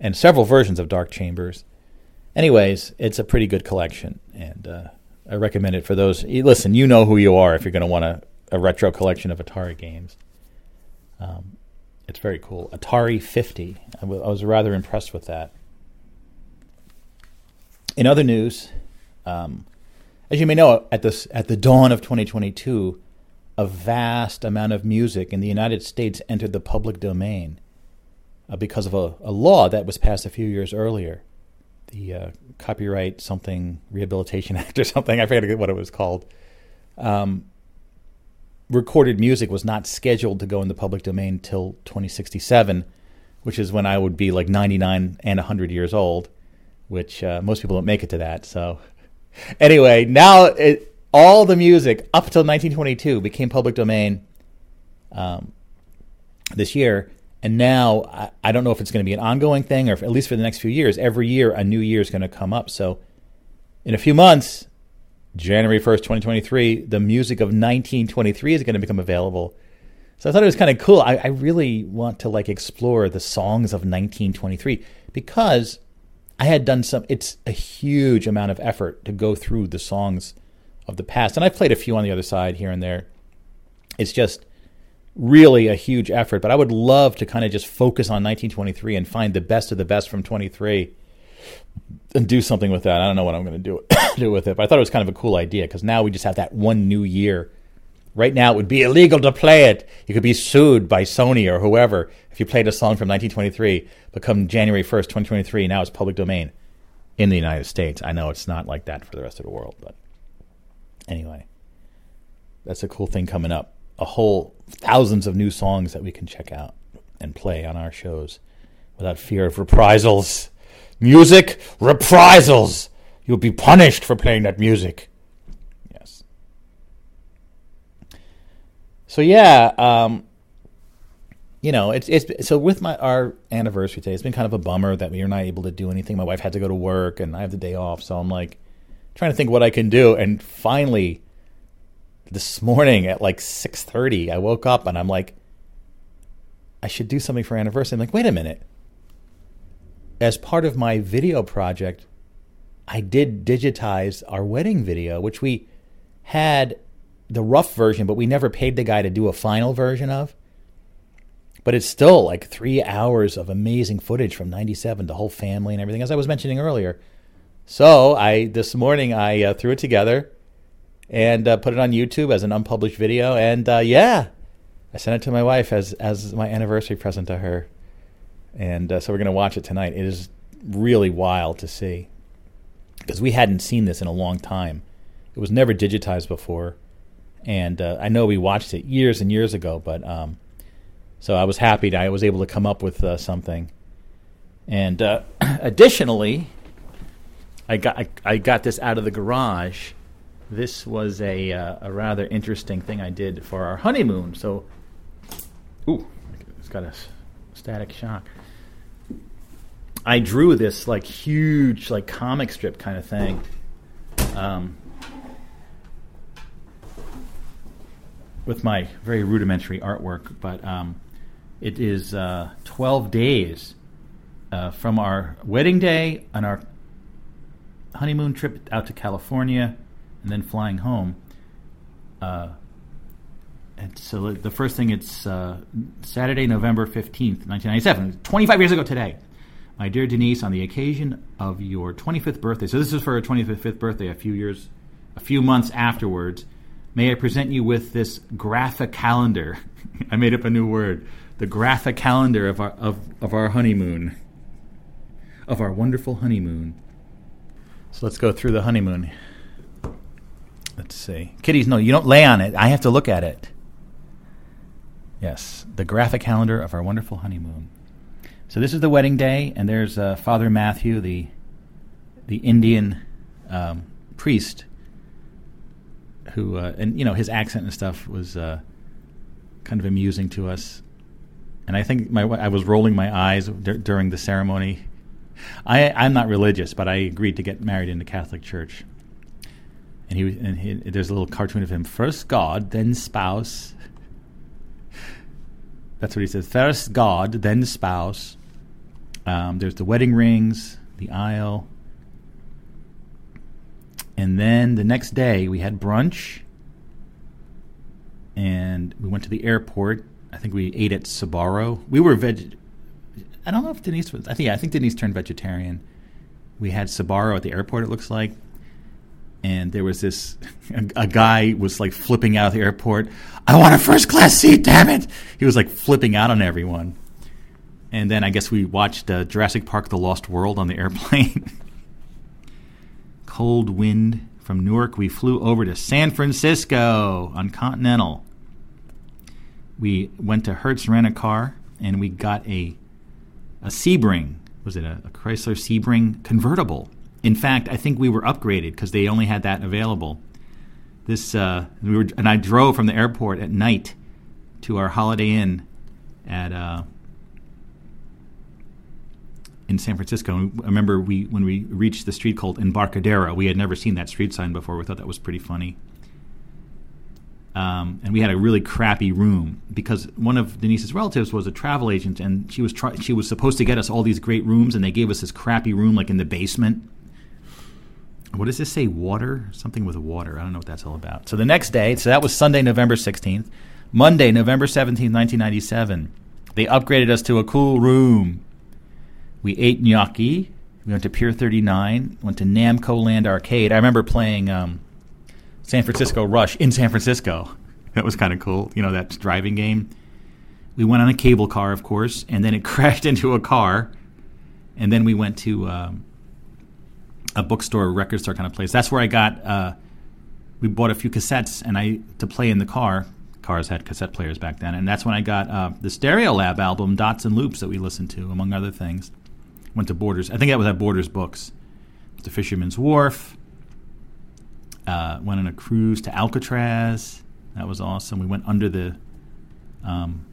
and several versions of Dark Chambers. Anyways, it's a pretty good collection, and uh, I recommend it for those. Listen, you know who you are if you're going to want a, a, retro collection of Atari games. Um, it's very cool. Atari 50. I, w- I was rather impressed with that. In other news, um, as you may know, at this at the dawn of 2022, a vast amount of music in the United States entered the public domain uh, because of a, a, law that was passed a few years earlier, the uh, Copyright Something Rehabilitation Act or something. I forget what it was called. Um, recorded music was not scheduled to go in the public domain till 2067, which is when I would be like 99 and 100 years old which uh, most people don't make it to that. So, anyway, now it, all the music up until 1922 became public domain um, this year. And now I, I, don't know if it's going to be an ongoing thing or if, at least for the next few years, every year a new year is going to come up. So, in a few months, January 1st, 2023, the music of 1923 is going to become available. So I thought it was kind of cool. I, I really want to like explore the songs of 1923 because I had done some. It's a huge amount of effort to go through the songs of the past, and I've played a few on the other side here and there. It's just really a huge effort, but I would love to kind of just focus on 1923 and find the best of the best from 23 and do something with that. I don't know what I'm going to do do with it, but I thought it was kind of a cool idea because now we just have that one new year Right now, it would be illegal to play it. You could be sued by Sony or whoever if you played a song from 1923. But come January 1st, 2023, now it's public domain in the United States. I know it's not like that for the rest of the world, but anyway, that's a cool thing coming up. A whole thousands of new songs that we can check out and play on our shows without fear of reprisals. Music reprisals. You'll be punished for playing that music. So yeah, um, you know, it's it's so with my our anniversary today, it's been kind of a bummer that we are not able to do anything. My wife had to go to work, and I have the day off, so I'm like, trying to think what I can do, and finally, this morning at like six thirty, I woke up and I'm like, I should do something for anniversary. I'm like, wait a minute. As part of my video project, I did digitize our wedding video, which we had the rough version, but we never paid the guy to do a final version of. But it's still like three hours of amazing footage from '97, the whole family and everything, as I was mentioning earlier. So I this morning I uh, threw it together and uh, put it on YouTube as an unpublished video, and uh, yeah, I sent it to my wife as as my anniversary present to her, and uh, so we're gonna watch it tonight. It is really wild to see because we hadn't seen this in a long time. It was never digitized before, and uh, I know we watched it years and years ago, but um, so I was happy that I was able to come up with uh, something. And uh, additionally, I got I, I, got this out of the garage. This was a uh, a rather interesting thing I did for our honeymoon. So, ooh, it's got a static shock. I drew this like huge like comic strip kind of thing. Um, with my very rudimentary artwork, but um, it is uh, 12 days uh, from our wedding day and our honeymoon trip out to California and then flying home. Uh, and so the first thing, it's uh, Saturday, November 15th, 1997, 25 years ago today. My dear Denise, on the occasion of your 25th birthday, so this is for her 25th birthday, a few years, a few months afterwards, may I present you with this graphic calendar. I made up a new word. The graphic calendar of our, of, of our honeymoon, of our wonderful honeymoon. So let's go through the honeymoon. Let's see. Kitties, no, you don't lay on it. I have to look at it. Yes, the graphic calendar of our wonderful honeymoon. So this is the wedding day, and there's uh, Father Matthew, the the Indian um, priest, who uh, and you know his accent and stuff was uh, kind of amusing to us. And I think my I was rolling my eyes d- during the ceremony. I I'm not religious, but I agreed to get married in the Catholic Church. And he and he, there's a little cartoon of him: first God, then spouse. That's what he says: first God, then spouse um, there's the wedding rings, the aisle. And then the next day we had brunch and we went to the airport. I think we ate at Sbarro. We were veg. I don't know if Denise was. I think yeah, I think Denise turned vegetarian. We had Sbarro at the airport. It looks like, and there was this a, a, guy was like flipping out of the airport. I want a first class seat. Damn it! He was like flipping out on everyone. And then I guess we watched uh, Jurassic Park: The Lost World on the airplane. Cold wind from Newark. We flew over to San Francisco on Continental. We went to Hertz Rent a Car and we got a a Sebring. Was it a, a Chrysler Sebring convertible? In fact, I think we were upgraded because they only had that available. This uh, we were, and I drove from the airport at night to our Holiday Inn at uh, in San Francisco. I remember we when we reached the street called Embarcadero, we had never seen that street sign before. We thought that was pretty funny. Um, and we had a really crappy room because one of Denise's relatives was a travel agent, and she was she was supposed to get us all these great rooms, and they gave us this crappy room like in the basement. What does this say? Water? Something with water. I don't know what that's all about. So the next day, so that was Sunday, November 16th. Monday, November 17th, 1997, they upgraded us to a cool room. We ate gnocchi. We went to Pier 39. Went to Namco Land Arcade. I remember playing um, San Francisco Rush in San Francisco. That was kind of cool. You know that driving game. We went on a cable car, of course, and then it crashed into a car. And then we went to um, a bookstore, a record store kind of place. That's where I got. Uh, we bought a few cassettes, and I to play in the car. Cars had cassette players back then, and that's when I got uh, the Stereolab album, Dots and Loops, that we listened to, among other things. Went to Borders. I think that was at Borders Books. Went to Fisherman's Wharf. Uh, went on a cruise to Alcatraz. That was awesome. We went under the um,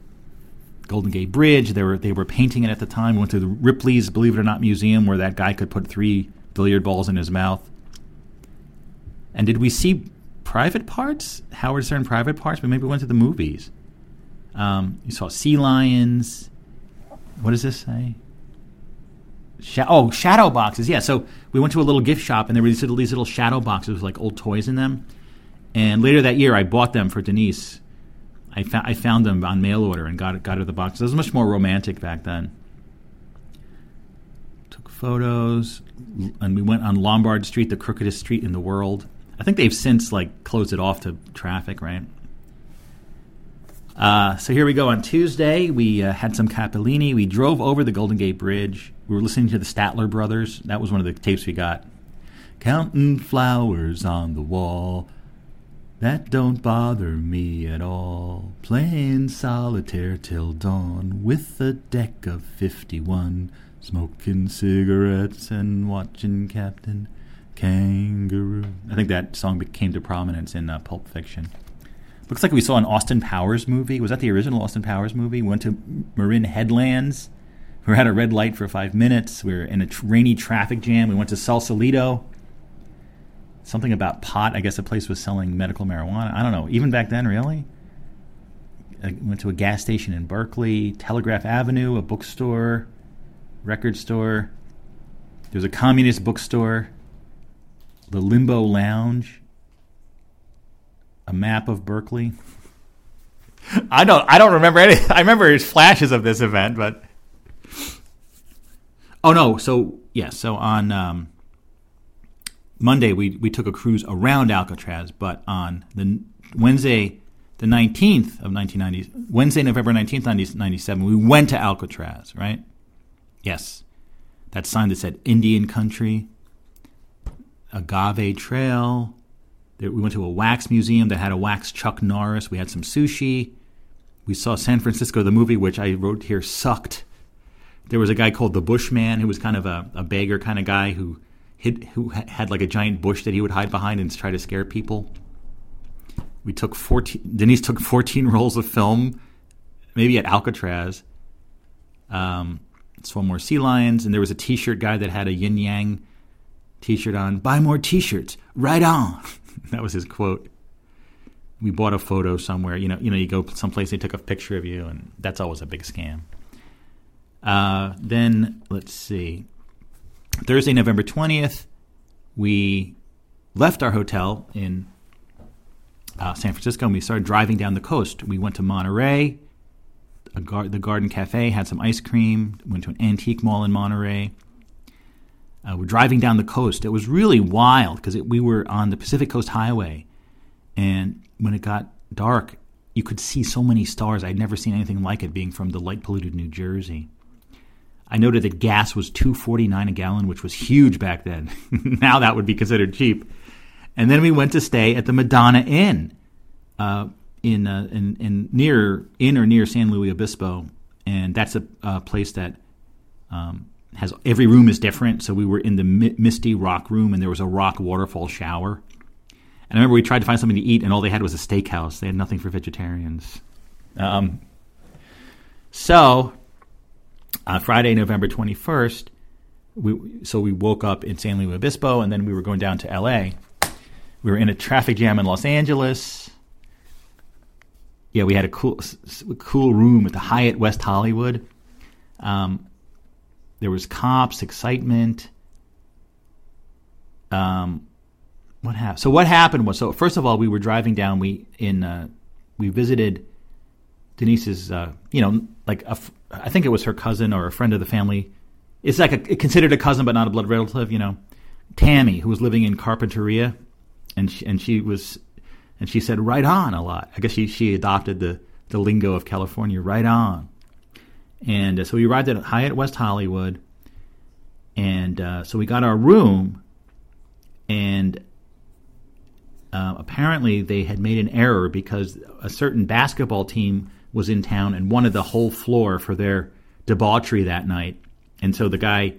Golden Gate Bridge. They were they were painting it at the time. We went to the Ripley's Believe It or Not Museum, where that guy could put three billiard balls in his mouth. And did we see private parts? Howard Stern private parts? But maybe we went to the movies. Um, you saw sea lions. What does this say? Sha- oh, shadow boxes. Yeah. So we went to a little gift shop, and there were these little, these little shadow boxes with like old toys in them. And later that year, I bought them for Denise. I, fa- I found them on mail order and got got her the box. It was much more romantic back then. Took photos, and we went on Lombard Street, the crookedest street in the world. I think they've since like closed it off to traffic, right? Uh, so here we go. On Tuesday, we uh, had some Capellini. We drove over the Golden Gate Bridge. We were listening to the Statler Brothers. That was one of the tapes we got. Counting flowers on the wall. That don't bother me at all. Playing solitaire till dawn with a deck of 51. Smoking cigarettes and watching Captain Kangaroo. I think that song came to prominence in uh, Pulp Fiction. Looks like we saw an Austin Powers movie. Was that the original Austin Powers movie? We went to Marin Headlands. We were at a red light for five minutes. We were in a rainy traffic jam. We went to Sausalito. Something about pot. I guess the place was selling medical marijuana. I don't know. Even back then, really? I went to a gas station in Berkeley, Telegraph Avenue, a bookstore, record store. There was a communist bookstore, the Limbo Lounge a map of Berkeley? I don't. I don't remember any. I remember flashes of this event, but oh no. So yes. Yeah, so on um, Monday we we took a cruise around Alcatraz, but on the Wednesday, the nineteenth of nineteen ninety, Wednesday, November nineteenth, nineteen ninety seven, we went to Alcatraz. Right? Yes, that sign that said Indian Country, Agave Trail, we went to a wax museum that had a wax Chuck Norris. We had some sushi. We saw San Francisco, the movie, which I wrote here sucked. There was a guy called the Bushman who was kind of a, a beggar kind of guy who hid, who had like a giant bush that he would hide behind and try to scare people. We took 14, Denise took 14 rolls of film, maybe at Alcatraz. Um, saw more sea lions, and there was a t shirt guy that had a yin yang t shirt on. Buy more t shirts, right on. that was his quote. We bought a photo somewhere. You know, you know, you go someplace, they took a picture of you, and that's always a big scam. Uh, then let's see. Thursday, November twentieth, we left our hotel in uh, San Francisco, and we started driving down the coast. We went to Monterey. Gar- the Garden Cafe had some ice cream. Went to an antique mall in Monterey. Uh, we're driving down the coast. It was really wild because we were on the Pacific Coast Highway, and when it got dark, you could see so many stars. I'd never seen anything like it, being from the light polluted New Jersey. I noted that gas was two forty nine a gallon, which was huge back then. now that would be considered cheap. And then we went to stay at the Madonna Inn, uh, in, uh, in in near in or near San Luis Obispo, and that's a, a place that um, has every room is different. So we were in the misty rock room, and there was a rock waterfall shower. And I remember we tried to find something to eat, and all they had was a steakhouse. They had nothing for vegetarians. Um, so uh, Friday, November twenty first, we so we woke up in San Luis Obispo, and then we were going down to L.A. We were in a traffic jam in Los Angeles. Yeah, we had a cool, cool room at the Hyatt West Hollywood. Um, there was cops, excitement. Um, what happened? So what happened was so first of all we were driving down. We in uh, we visited Denise's. Uh, you know, like a, I think it was her cousin or a friend of the family. It's like a, considered a cousin but not a blood relative. You know, Tammy who was living in Carpinteria, and she, and she was and she said right on a lot. I guess she she adopted the the lingo of California. Right on. And uh, so we arrived at Hyatt West Hollywood, and uh, so we got our room, and uh, apparently they had made an error because a certain basketball team was in town and wanted the whole floor for their debauchery that night, and so the guy,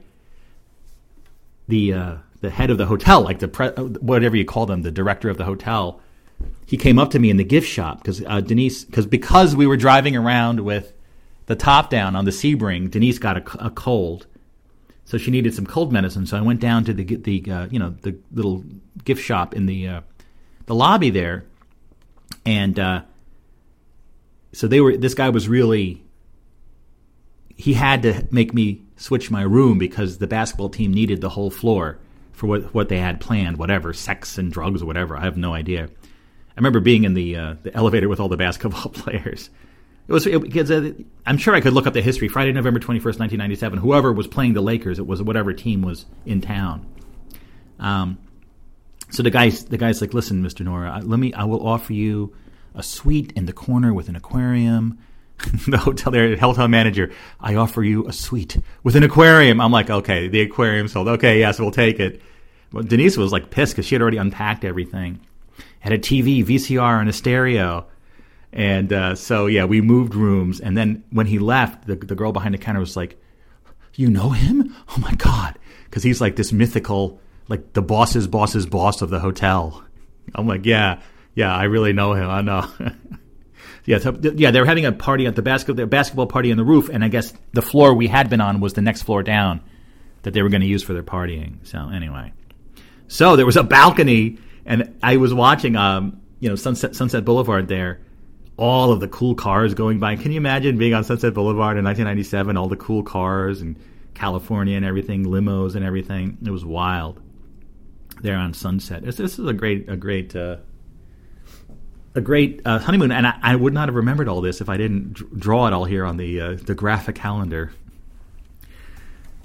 the uh, the head of the hotel, like the pre- whatever you call them, the director of the hotel, he came up to me in the gift shop because uh, Denise, because because we were driving around with the top down on the Sebring, Denise got a, a, cold, so she needed some cold medicine. So I went down to the the uh, you know the little gift shop in the uh, the lobby there, and uh, so they were. This guy was really. He had to make me switch my room because the basketball team needed the whole floor for what what they had planned, whatever sex and drugs or whatever. I have no idea. I remember being in the uh, the elevator with all the basketball players. It was because uh, I'm sure I could look up the history. Friday, November 21st, 1997. Whoever was playing the Lakers, it was whatever team was in town. Um, so the guy's the guy's like, listen, Mister Nora, let me. I will offer you a suite in the corner with an aquarium. the hotel there, hotel manager, I offer you a suite with an aquarium. I'm like, okay, the aquarium sold. Okay, yes, we'll take it. But Denise was like pissed because she had already unpacked everything. Had a TV, VCR, and a stereo. And uh, so, yeah, we moved rooms. And then when he left, the, the girl behind the counter was like, You know him? Oh my God. Because he's like this mythical, like the boss's boss's boss of the hotel. I'm like, Yeah, yeah, I really know him. I know. yeah, so, yeah, they were having a party at the basketball, basketball party on the roof. And I guess the floor we had been on was the next floor down that they were going to use for their partying. So, anyway. So there was a balcony, and I was watching, um, you know, Sunset Sunset Boulevard there all of the cool cars going by. Can you imagine being on Sunset Boulevard in 1997? All the cool cars and California and everything, limos and everything. It was wild there on Sunset. This, this is a great, a great, uh, a great uh, honeymoon, and I, I, would not have remembered all this if I didn't draw it all here on the uh, the graphic calendar.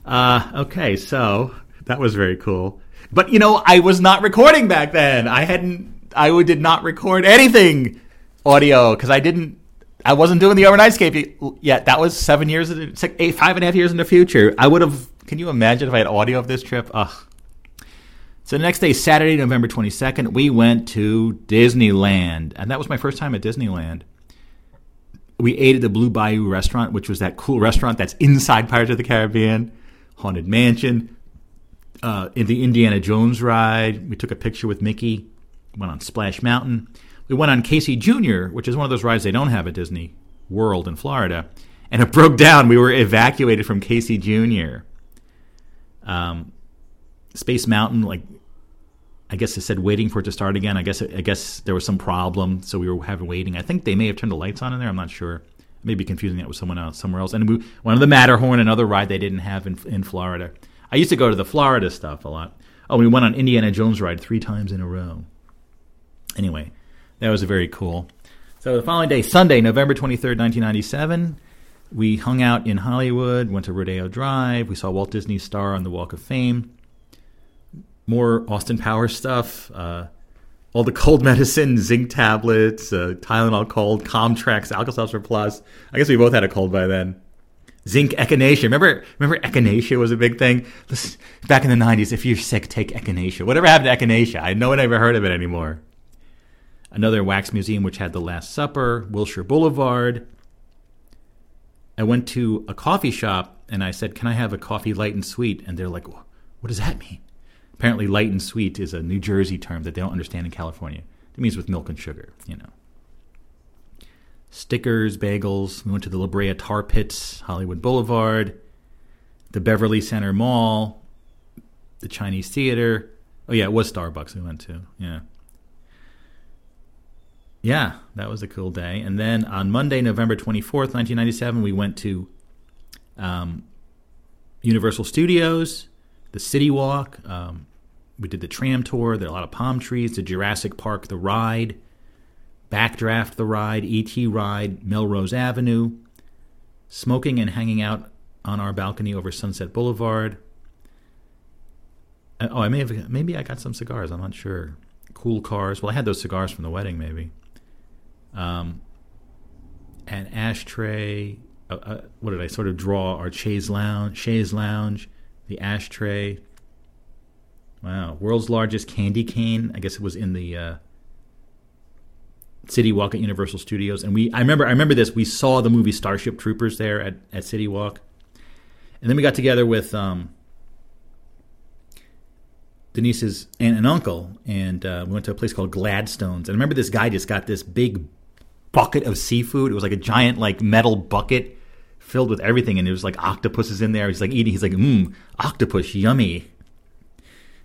Uh, okay, so that was very cool. But you know, I was not recording back then. I hadn't. I did not record anything audio because I didn't. I wasn't doing the overnight escape yet. That was seven years, six, eight, five and a half years in the future. I would have. Can you imagine if I had audio of this trip? Ugh. So the next day, Saturday, November 22nd, we went to Disneyland. And that was my first time at Disneyland. We ate at the Blue Bayou restaurant, which was that cool restaurant that's inside Pirates of the Caribbean, Haunted Mansion. Uh, in the Indiana Jones ride, we took a picture with Mickey. Went on Splash Mountain. We went on Casey Jr., which is one of those rides they don't have at Disney World in Florida, and it broke down. We were evacuated from Casey Jr. Um, Space Mountain, like I guess it said waiting for it to start again. I guess I guess there was some problem, so we were having waiting. I think they may have turned the lights on in there. I'm not sure. Maybe confusing that with someone else somewhere else. And we, one of the Matterhorn, another ride they didn't have in in Florida. I used to go to the Florida stuff a lot. Oh, we went on Indiana Jones ride three times in a row. Anyway, that was very cool. So the following day, Sunday, November 23rd, 1997, we hung out in Hollywood, went to Rodeo Drive. We saw Walt Disney's star on the Walk of Fame. More Austin Powers stuff. Uh, all the cold medicine, zinc tablets, uh, Tylenol cold, Comtrex, Alka-Seltzer Plus. I guess we both had a cold by then. Zinc echinacea. Remember, remember echinacea was a big thing back in the '90s. If you're sick, take echinacea. Whatever happened to echinacea? I no one ever heard of it anymore another wax museum which had the Last Supper, Wilshire Boulevard. I went to a coffee shop and I said, "Can I have a coffee light and sweet?" And they're like, "What does that mean?" Apparently, light and sweet is a New Jersey term that they don't understand in California. It means with milk and sugar, you know. Stickers, bagels. We went to the La Brea Tar Pits, Hollywood Boulevard, the Beverly Center Mall, the Chinese Theater. Oh yeah, it was Starbucks we went to. Yeah. Yeah, that was a cool day. And then on Monday, November 24th, 1997, we went to um, Universal Studios, the City Walk. Um, we did the tram tour. There are a lot of palm trees. The Jurassic Park, the ride, Backdraft, the ride, ET ride, Melrose Avenue, smoking and hanging out on our balcony over Sunset Boulevard. Uh, oh, I may have maybe I got some cigars. I'm not sure. Cool cars. Well, I had those cigars from the wedding, maybe um, an ashtray. Uh, uh, what did I sort of draw? Our chaise lounge, chaise lounge, the ashtray. Wow, world's largest candy cane. I guess it was in the uh, City Walk at Universal Studios, and we. I remember. I remember this. We saw the movie Starship Troopers there at, at City Walk, and then we got together with um, Denise's aunt and uncle, and uh, we went to a place called Gladstone's. And I remember this guy just got this big bucket of seafood. It was like a giant like metal bucket filled with everything, and it was like octopuses in there. He's like eating. He's like, mmm, octopus, yummy.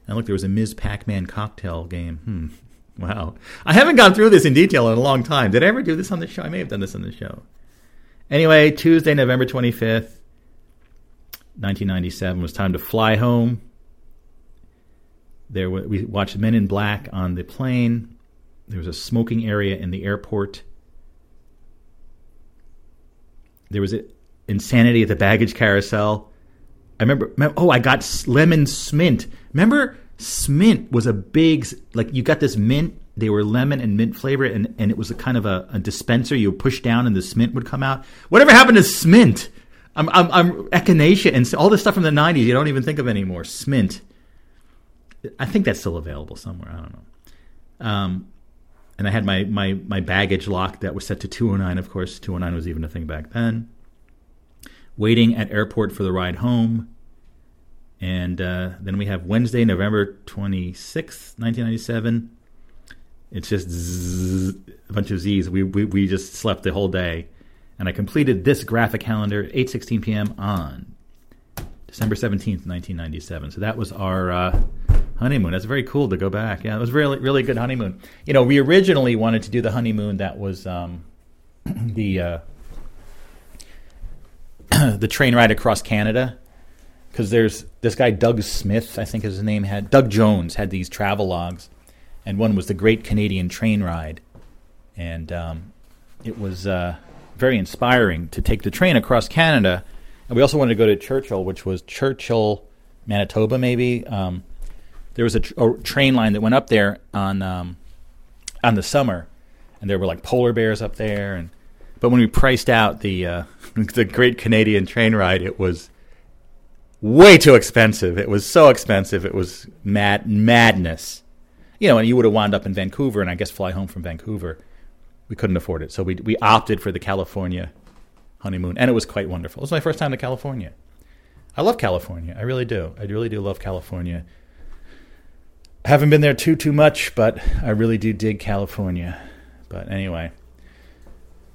And look, there was a Ms. Pac Man cocktail game. Hmm. Wow. I haven't gone through this in detail in a long time. Did I ever do this on the show? I may have done this on the show. Anyway, Tuesday, November 25th, 1997 was time to fly home. There we watched Men in Black on the plane. There was a smoking area in the airport. There was insanity at the baggage carousel. I remember, oh, I got lemon smint. Remember, smint was a big, like, you got this mint. They were lemon and mint flavor, and, and it was a kind of a, a dispenser. You would push down, and the smint would come out. Whatever happened to smint? I'm, I'm, I'm echinacea and all this stuff from the 90s you don't even think of anymore. Smint. I think that's still available somewhere. I don't know. Um, and I had my, my, my baggage lock that was set to 209. Of course, 209 was even a thing back then. Waiting at airport for the ride home. And uh, then we have Wednesday, November 26th, 1997. It's just zzz, a bunch of Z's. We, we, we just slept the whole day. And I completed this graphic calendar at 8.16 p.m. on December 17th, 1997. So that was our uh, honeymoon. That's very cool to go back. Yeah, it was really really good honeymoon. You know, we originally wanted to do the honeymoon that was um, the uh, the train ride across Canada because there's this guy Doug Smith, I think his name had Doug Jones had these travel logs, and one was the Great Canadian Train Ride, and um, it was uh, very inspiring to take the train across Canada. And we also wanted to go to Churchill, which was Churchill, Manitoba, maybe. Um, there was a, tr- a, train line that went up there on um, on the summer, and there were like polar bears up there. And but when we priced out the uh, the Great Canadian Train Ride, it was way too expensive. It was so expensive. It was mad madness. You know, and you would have wound up in Vancouver, and I guess fly home from Vancouver. We couldn't afford it, so we we opted for the California honeymoon, and it was quite wonderful. It was my first time to California. I love California. I really do. I really do love California. I haven't been there too too much, but I really do dig California. But anyway,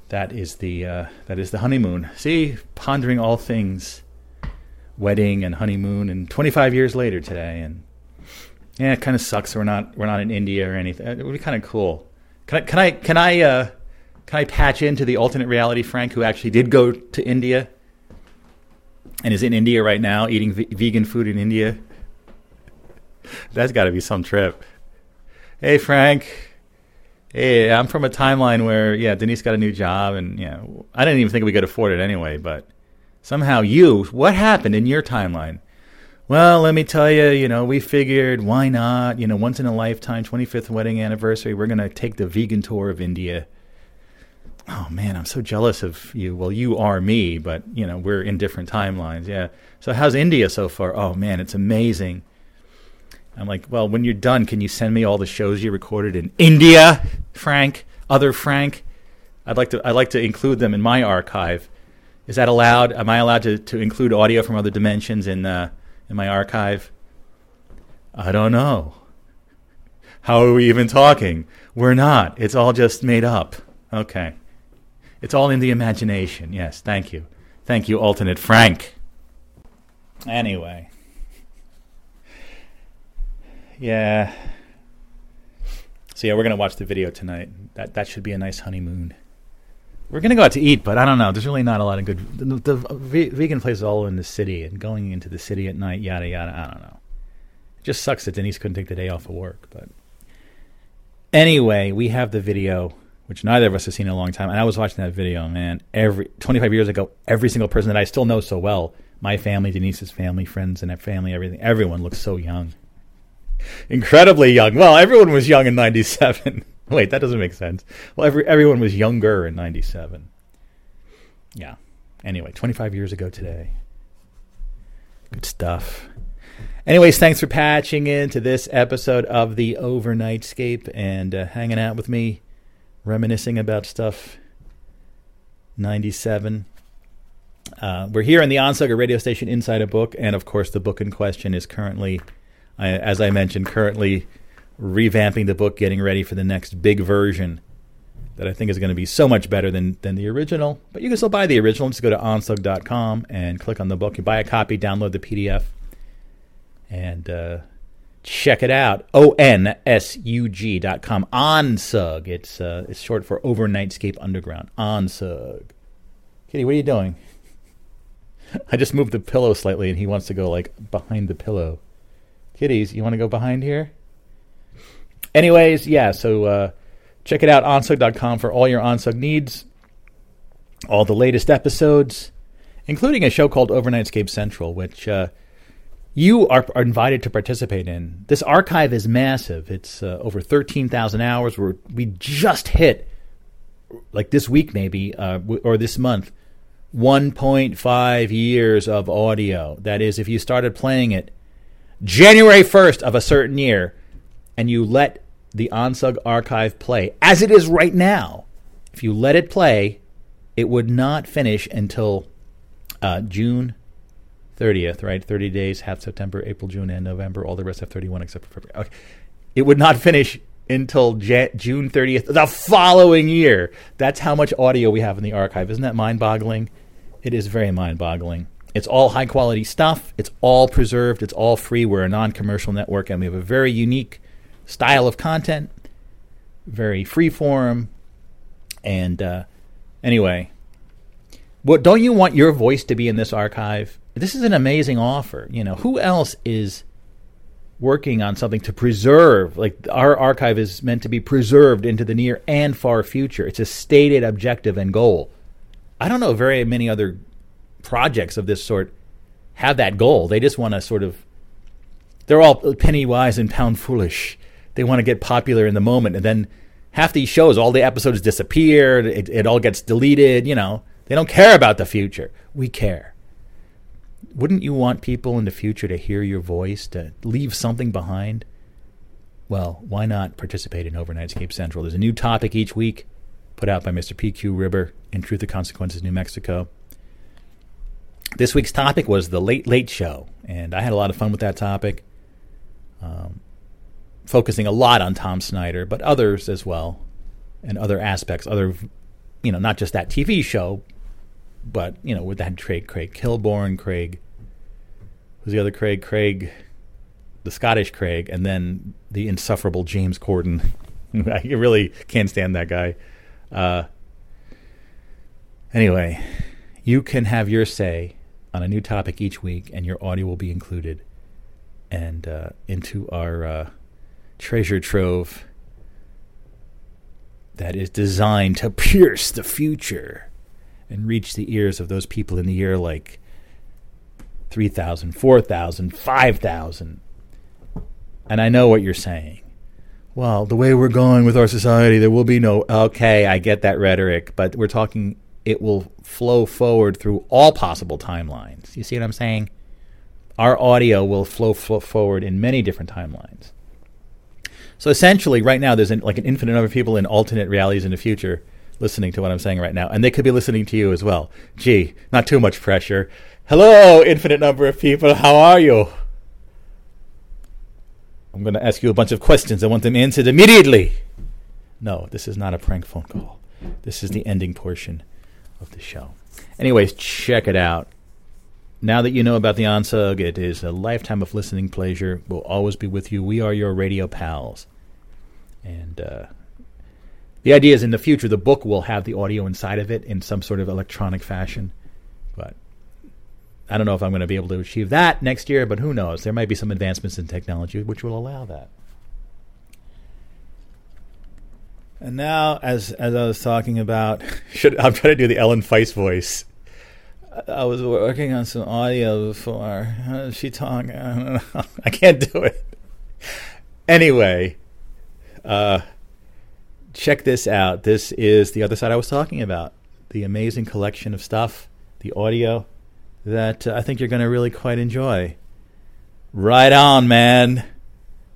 that is the uh, that is the honeymoon. See, pondering all things wedding and honeymoon, and 25 years later today, and yeah, it kind of sucks. We're not we're not in India or anything. It would be kind of cool. Can I can I can I uh, can I patch into the alternate reality Frank, who actually did go to India and is in India right now, eating v- vegan food in India? That's got to be some trip. Hey Frank. Hey, I'm from a timeline where yeah, Denise got a new job, and yeah, I didn't even think we could afford it anyway, but Somehow you, what happened in your timeline? Well, let me tell you, you know, we figured why not? You know, once in a lifetime, 25th wedding anniversary, we're going to take the vegan tour of India. Oh man, I'm so jealous of you. Well, you are me, but you know, we're in different timelines. Yeah. So how's India so far? Oh man, it's amazing. I'm like, well, when you're done, can you send me all the shows you recorded in India, Frank? Other Frank? I'd like to I'd like to include them in my archive. Is that allowed? Am I allowed to, to include audio from other dimensions in uh, in my archive? I don't know. How are we even talking? We're not. It's all just made up. Okay. It's all in the imagination. Yes, thank you. Thank you, alternate Frank. Anyway. Yeah. So yeah, we're gonna watch the video tonight. That that should be a nice honeymoon. We're gonna go out to eat, but I don't know. There's really not a lot of good. The, the vegan places all in the city, and going into the city at night, yada yada. I don't know. It just sucks that Denise couldn't take the day off of work. But anyway, we have the video, which neither of us have seen in a long time. And I was watching that video, man. Every 25 years ago, every single person that I still know so well, my family, Denise's family, friends, and that family, everything, everyone looks so young, incredibly young. Well, everyone was young in '97. Wait, that doesn't make sense. Well, every, everyone was younger in 97. Yeah. Anyway, 25 years ago today. Good stuff. Anyways, thanks for patching into this episode of the Overnightscape and uh, hanging out with me, reminiscing about stuff. 97. Uh, we're here in the Onsaga radio station inside a book, and of course, the book in question is currently, uh, as I mentioned, currently revamping the book, getting ready for the next big version that I think is going to be so much better than, than the original. But you can still buy the original. Just go to onsug.com and click on the book. You buy a copy, download the PDF, and uh, check it out. O N S U G dot com. Onsug. It's uh, it's short for Overnightscape Underground. Onsug. Kitty, what are you doing? I just moved the pillow slightly, and he wants to go like behind the pillow. Kitties, you want to go behind here? Anyways, yeah. So uh, check it out. Onsug.com for all your Onsug needs. All the latest episodes, including a show called Overnightscape Central, which. Uh, you are, are, invited to participate in. This archive is massive. It's uh, over 13,000 hours. We're, we just hit, like this week maybe, uh, or this month, 1.5 years of audio. That is, if you started playing it January 1st of a certain year and you let the OnSug archive play, as it is right now, if you let it play, it would not finish until uh, June 30th, right? 30 days, half September, April, June, and November. All the rest have 31 except for February. Okay. It would not finish until June 30th the following year. That's how much audio we have in the archive. Isn't that mind boggling? It is very mind boggling. It's all high quality stuff. It's all preserved. It's all free. We're a non commercial network and we have a very unique style of content, very free form. And uh, anyway, what don't you want your voice to be in this archive? This is an amazing offer. You know, who else is working on something to preserve? Like our archive is meant to be preserved into the near and far future. It's a stated objective and goal. I don't know very many other projects of this sort have that goal. They just want to sort of they're all penny wise and pound foolish. They want to get popular in the moment and then half these shows all the episodes disappear, it, it all gets deleted, you know. They don't care about the future. We care wouldn't you want people in the future to hear your voice, to leave something behind? Well, why not participate in Overnightscape Central? There's a new topic each week put out by Mr. PQ Ribber in Truth or Consequences, New Mexico. This week's topic was the Late Late Show, and I had a lot of fun with that topic, um, focusing a lot on Tom Snyder, but others as well, and other aspects, other, you know, not just that TV show, but you know, with that Craig, Craig Kilborn, Craig, who's the other Craig, Craig, the Scottish Craig, and then the insufferable James Corden. I really can't stand that guy. Uh, anyway, you can have your say on a new topic each week, and your audio will be included and uh, into our uh, treasure trove that is designed to pierce the future and reach the ears of those people in the year like 3,000, 4,000, 5,000. And I know what you're saying. Well, the way we're going with our society, there will be no. Okay, I get that rhetoric, but we're talking, it will flow forward through all possible timelines. You see what I'm saying? Our audio will flow, flow forward in many different timelines. So essentially, right now, there's an, like an infinite number of people in alternate realities in the future listening to what I'm saying right now, and they could be listening to you as well. Gee, not too much pressure. Hello, infinite number of people. How are you? I'm going to ask you a bunch of questions. I want them answered immediately. No, this is not a prank phone call. This is the ending portion of the show. Anyways, check it out. Now that you know about the OnSug, it is a lifetime of listening pleasure. We'll always be with you. We are your radio pals. And uh, the idea is in the future the book will have the audio inside of it in some sort of electronic fashion. But I don't know if I'm going to be able to achieve that next year, but who knows? There might be some advancements in technology which will allow that. And now, as as I was talking about, should I'm trying to do the Ellen Feiss voice. I was working on some audio before. How she talk? I. I can't do it. Anyway, uh, check this out. This is the other side I was talking about. The amazing collection of stuff, the audio that uh, I think you're going to really quite enjoy. Right on, man.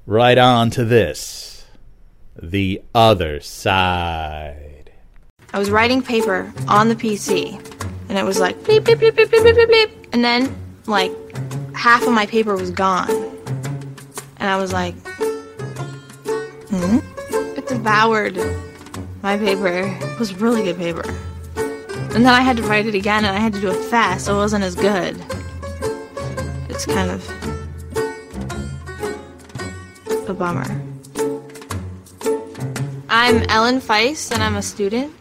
Right on to this. The other side. I was writing paper on the PC, and it was like bleep, bleep, bleep, bleep, bleep, bleep, bleep. And then, like, half of my paper was gone. And I was like, hmm? devoured my paper. It was really good paper. And then I had to write it again and I had to do it fast, so it wasn't as good. It's kind of a bummer. I'm Ellen Feiss, and I'm a student.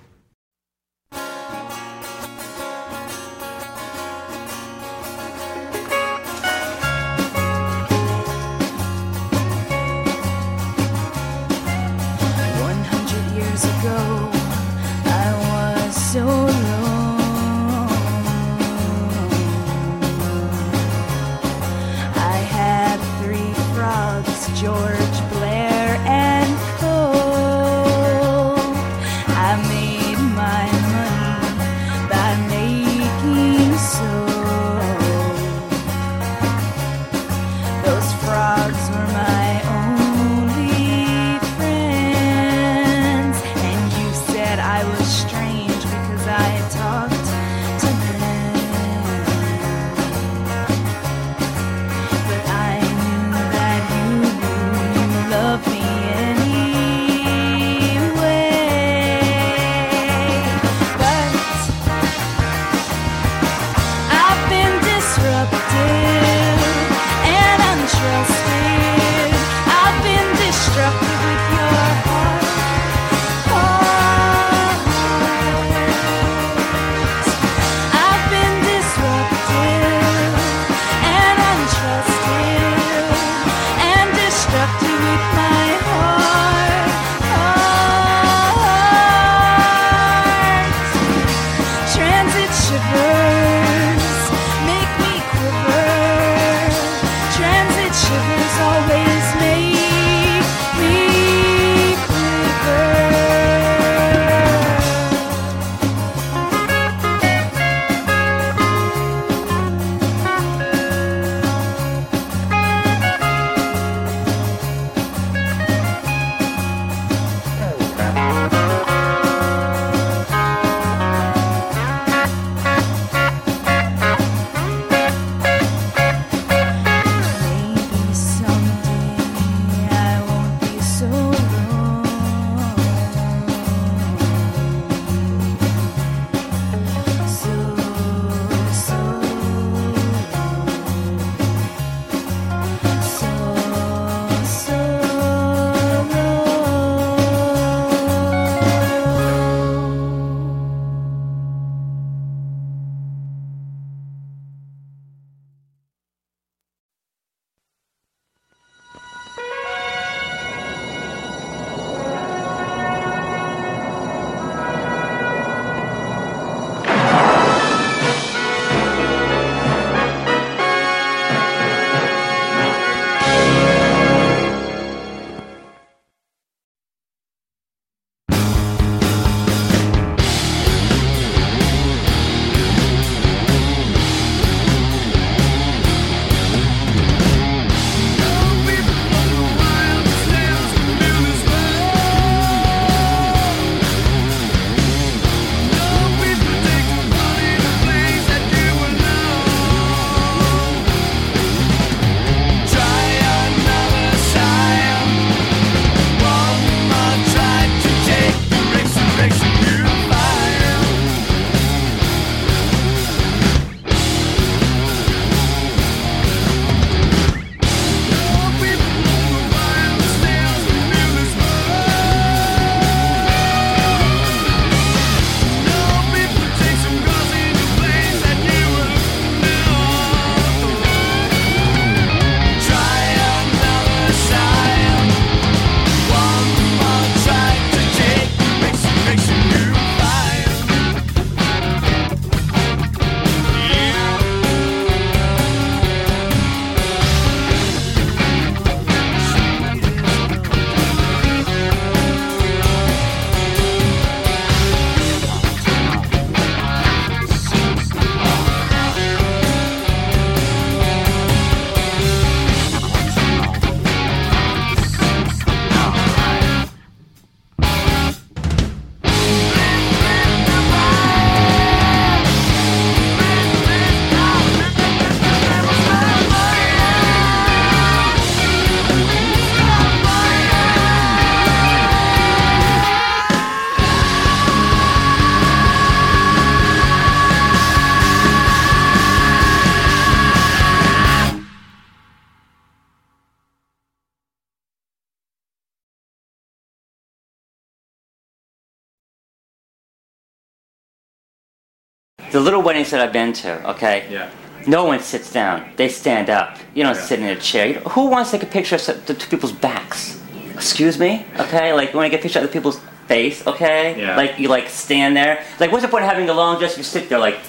The little weddings that I've been to, okay, Yeah. no one sits down. They stand up. You don't Yeah. sit in a chair. You who wants to take a picture of the two people's backs? Excuse me? Okay, like you want to get a picture of the people's face? Okay, Yeah. like you like stand there. Like what's the point of having a long dress? You sit there like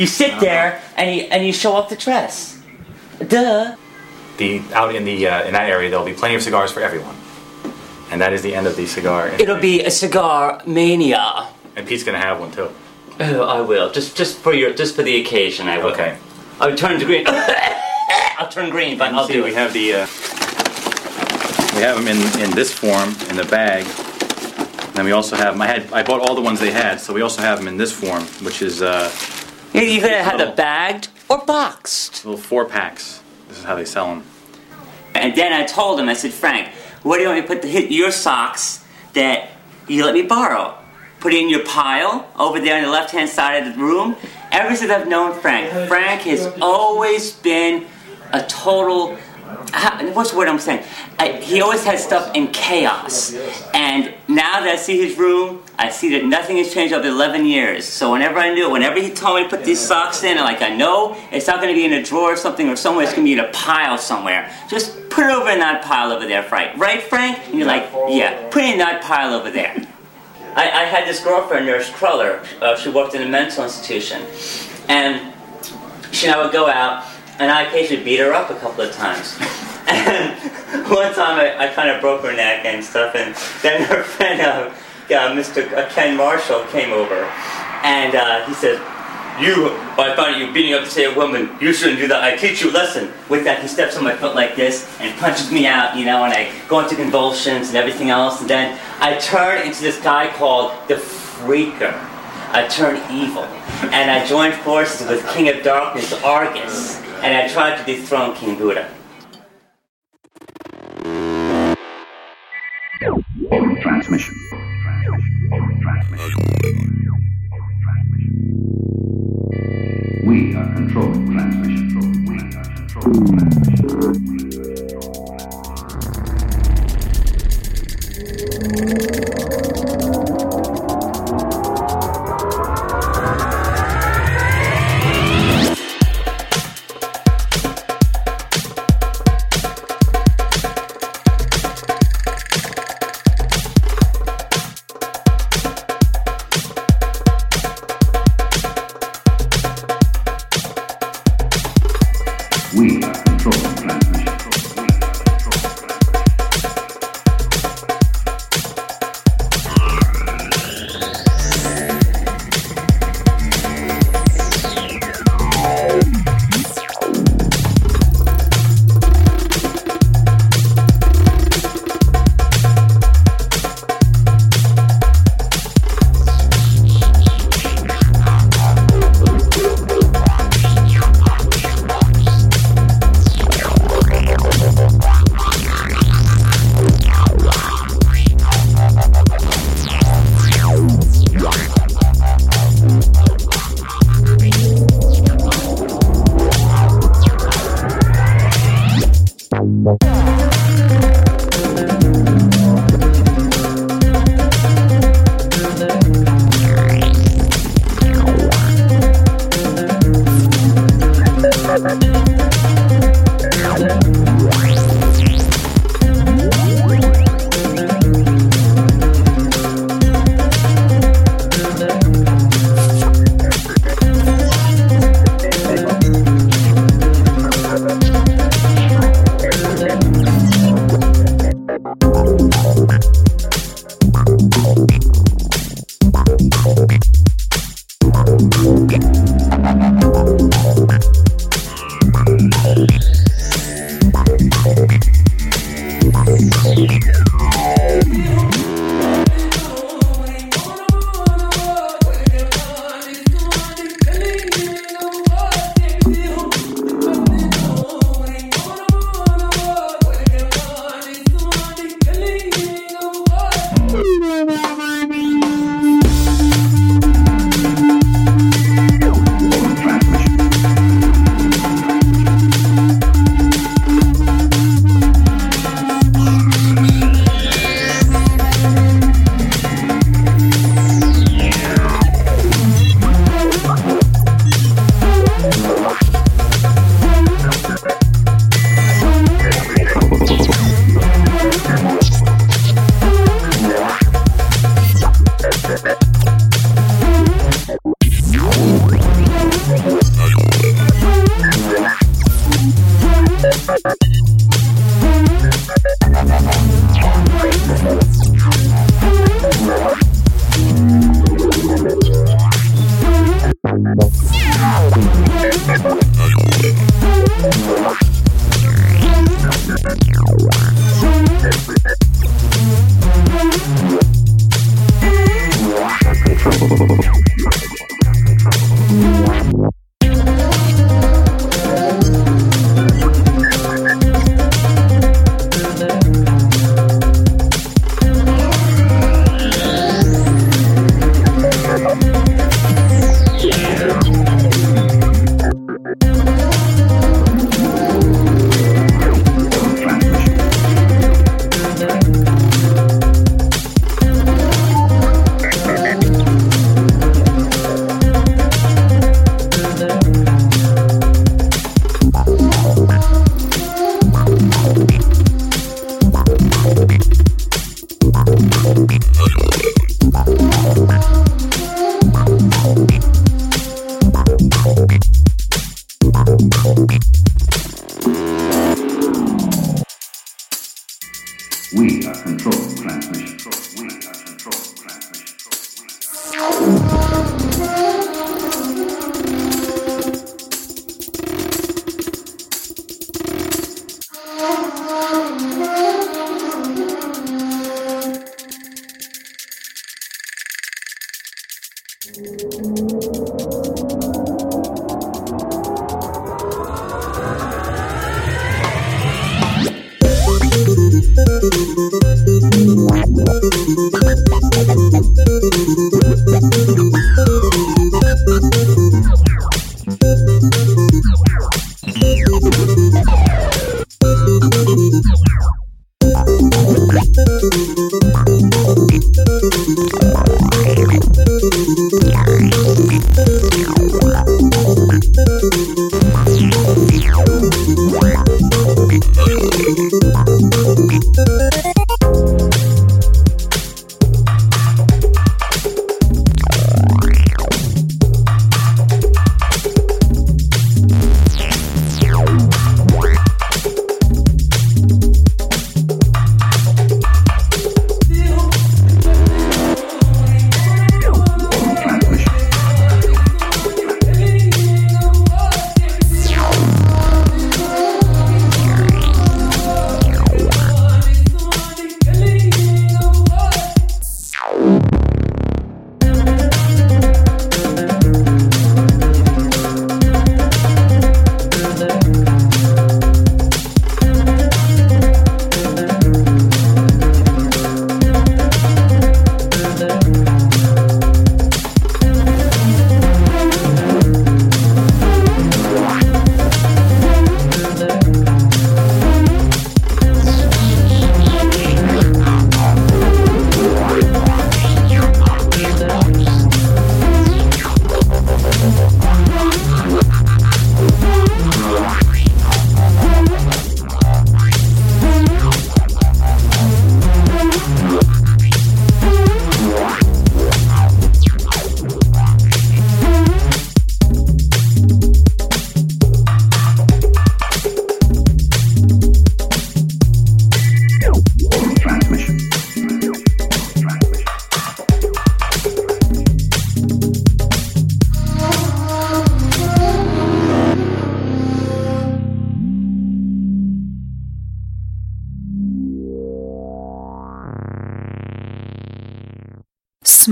you sit there and you and you show off the dress. Duh. The out in the uh, in that area, there'll be plenty of cigars for everyone, and that is the end of the cigar. It'll be a cigar mania. and Pete's gonna have one too. Oh, I will. Just just for your just for the occasion, I will. Okay. I'll turn to green. I'll turn green, but And I'll see, do we have the uh, we have them in in this form in the bag. And we also have 'em- I had I bought all the ones they had, so we also have them in this form, which is uh, You- You're gonna have the bagged or boxed. little four packs. This is how they sell them. And then I told him, I said, Frank, what do you want me to put the, hit your socks that you let me borrow? Put it in your pile over there on the left hand side of the room. Ever since I've known Frank, Frank has always been a total. What's the word I'm saying? I, he always had stuff in chaos. And now that I see his room, I see that nothing has changed over 11 years. So whenever I knew, whenever he told me to put these socks in, like, I know it's not going to be in a drawer or something or somewhere. It's going to be in a pile somewhere. Just put it over in that pile over there, Frank. Right, Frank? And you're like, yeah, put it in that pile over there. I, I had this girlfriend, Nurse Cruller. Uh, she worked in a mental institution. And she and I would go out, and I occasionally beat her up a couple of times. And one time I, I kind of broke her neck and stuff, and then her friend, uh, uh, Mr. Ken Marshall, came over, and uh, he said, you, I found you beating up to say a woman. You shouldn't do that. I teach you a lesson. With that, he steps on my foot like this and punches me out, you know, and I go into convulsions and everything else. And then I turn into this guy called the Freaker. I turn evil. And I join forces with King of Darkness, Argus. And I try to dethrone King Buddha. Transmission. We are controlling transmission. We are controlling transmission. We are controlling transmission.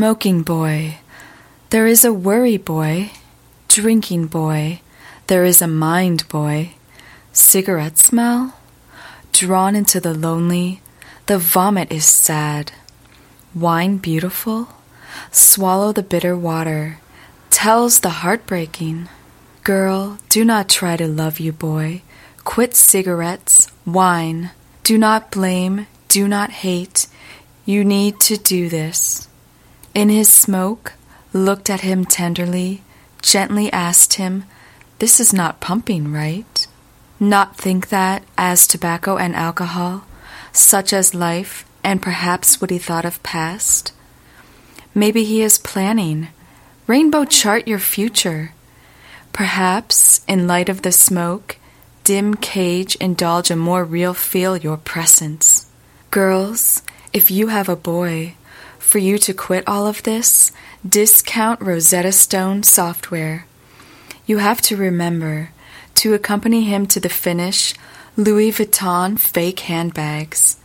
Smoking boy. There is a worry boy. Drinking boy. There is a mind boy. Cigarette smell? Drawn into the lonely. The vomit is sad. Wine beautiful? Swallow the bitter water. Tells the heartbreaking. Girl, do not try to love you, boy. Quit cigarettes, wine. Do not blame, do not hate. You need to do this. In his smoke, looked at him tenderly, gently asked him, This is not pumping, right? Not think that, as tobacco and alcohol, such as life, and perhaps what he thought of past? Maybe he is planning. Rainbow chart your future. Perhaps, in light of the smoke, dim cage indulge a more real feel your presence. Girls, if you have a boy, for you to quit all of this, discount Rosetta Stone software. You have to remember to accompany him to the finish Louis Vuitton fake handbags.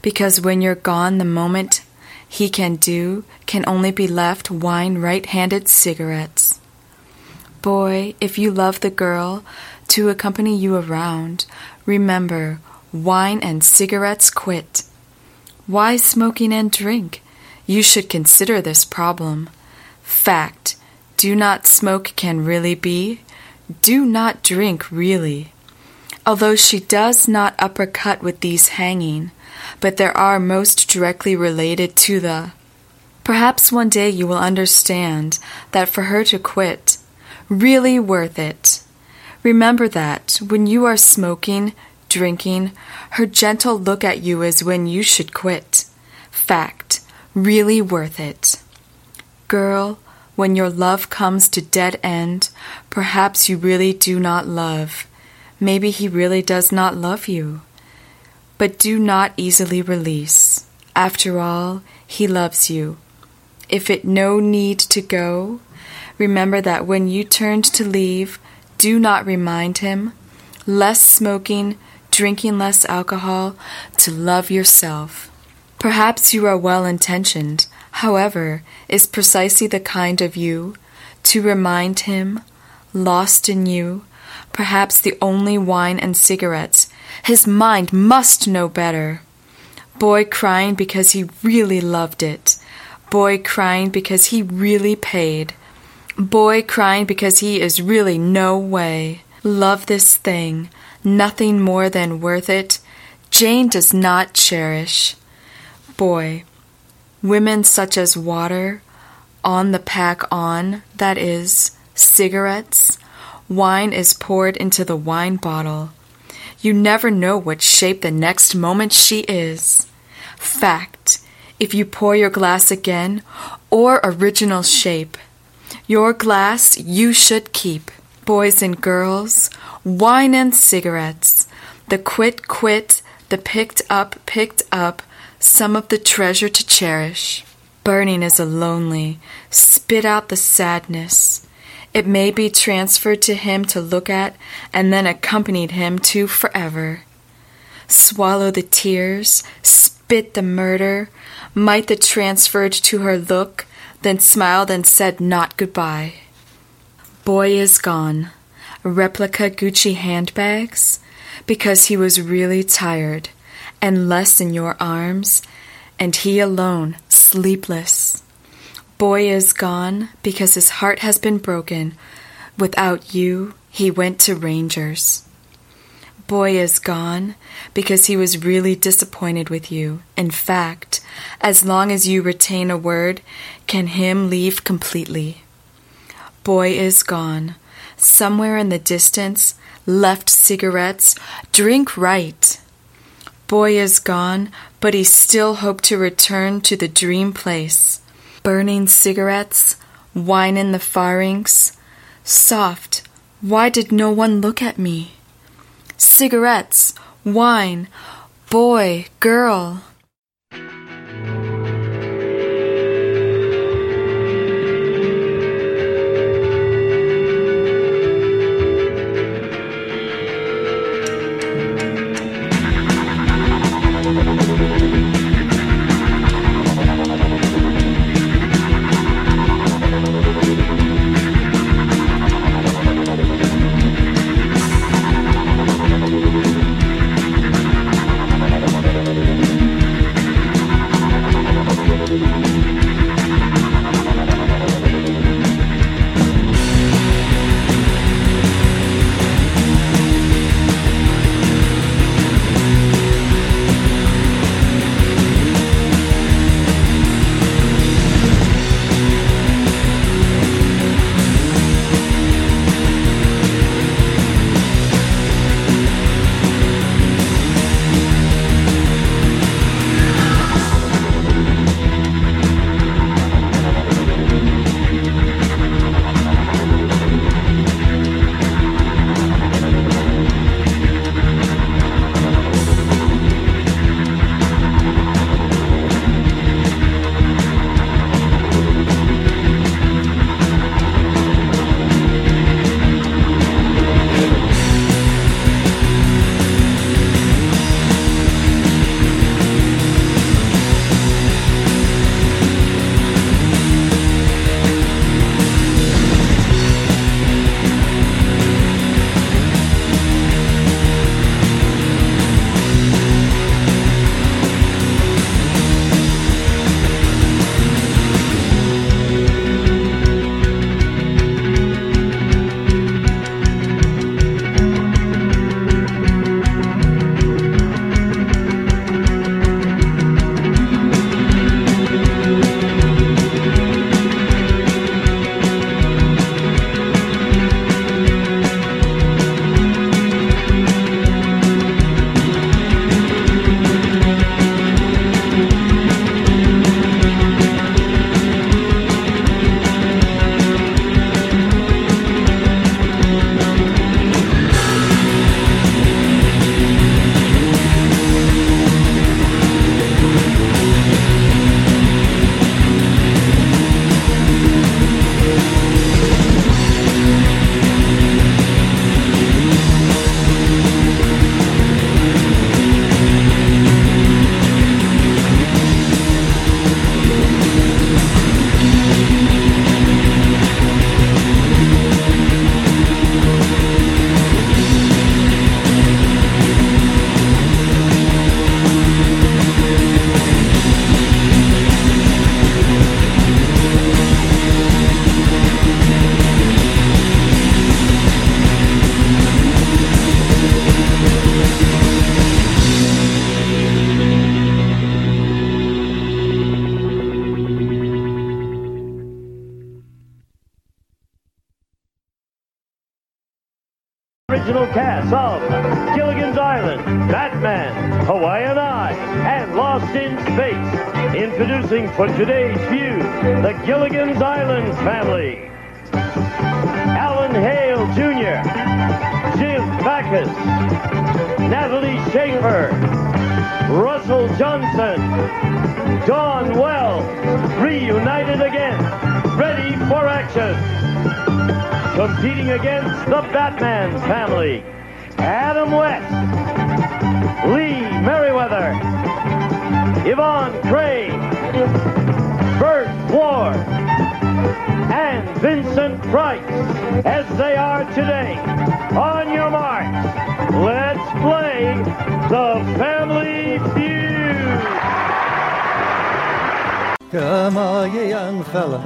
Because when you're gone, the moment he can do can only be left wine right handed cigarettes. Boy, if you love the girl to accompany you around, remember wine and cigarettes quit. Why smoking and drink? You should consider this problem. Fact. Do not smoke can really be. Do not drink really. Although she does not uppercut with these hanging, but there are most directly related to the. Perhaps one day you will understand that for her to quit, really worth it. Remember that when you are smoking, drinking, her gentle look at you is when you should quit. Fact. Really worth it. Girl, when your love comes to dead end, perhaps you really do not love. Maybe he really does not love you. but do not easily release. After all, he loves you. If it no need to go, remember that when you turned to leave, do not remind him. Less smoking, drinking less alcohol, to love yourself. Perhaps you are well intentioned, however, is precisely the kind of you to remind him, lost in you, perhaps the only wine and cigarettes. His mind must know better. Boy crying because he really loved it. Boy crying because he really paid. Boy crying because he is really no way. Love this thing, nothing more than worth it. Jane does not cherish. Boy, women such as water, on the pack on, that is, cigarettes, wine is poured into the wine bottle. You never know what shape the next moment she is. Fact, if you pour your glass again, or original shape, your glass you should keep. Boys and girls, wine and cigarettes, the quit quit, the picked up picked up, some of the treasure to cherish. Burning is a lonely, spit out the sadness. It may be transferred to him to look at and then accompanied him to forever. Swallow the tears, spit the murder, might the transferred to her look, then smiled and said not goodbye. Boy is gone. Replica Gucci handbags, because he was really tired, and less in your arms, and he alone, sleepless. Boy is gone because his heart has been broken. Without you, he went to Rangers. Boy is gone because he was really disappointed with you. In fact, as long as you retain a word, can him leave completely. Boy is gone. Somewhere in the distance, left cigarettes, drink right. Boy is gone, but he still hoped to return to the dream place. Burning cigarettes, wine in the pharynx. Soft, why did no one look at me? Cigarettes, wine, boy, girl.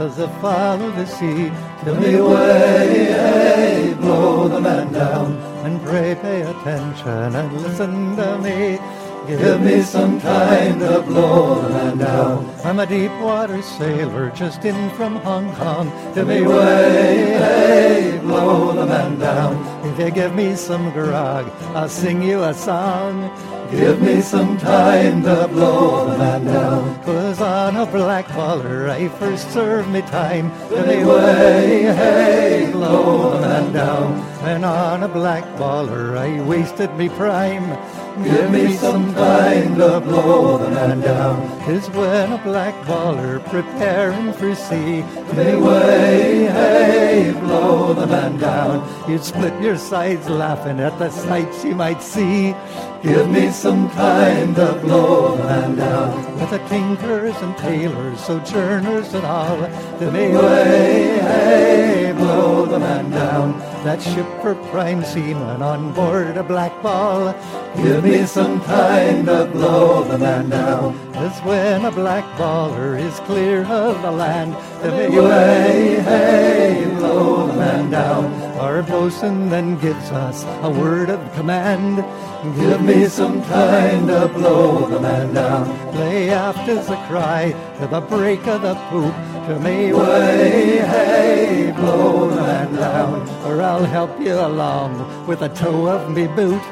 Fellas that follow the sea. Give me way, hey, blow the man down. And pray pay attention and listen to me. Give me some time to blow the man down. I'm a deep water sailor just in from Hong Kong. Give me way, hey, blow the man down. If you give me some grog, I'll sing you a song. Give me some time to blow the man down. 'Twas on a black baller I first served me time. Give me way, hey, blow the man down. And on a black baller I wasted me prime. Give me some time to blow the man down. Is when a black baller preparing for sea. Give me way, hey, blow the man down. You'd split your sides laughing at the sights you might see. Give me some time to blow the man down. With the tinkers and tailors, sojourners and all. Me way, hey, blow the man down. That ship for prime seaman on board a black ball. Give me some time to blow the man down. As when a black baller is clear of the land. Me way, hey, blow the man down. Our bosun then gives us a word of command. Give me some time to blow the man down. Lay aft is a cry to the break of the poop. To me way, hey, blow the man down. Or I'll help you along with the toe of me boot.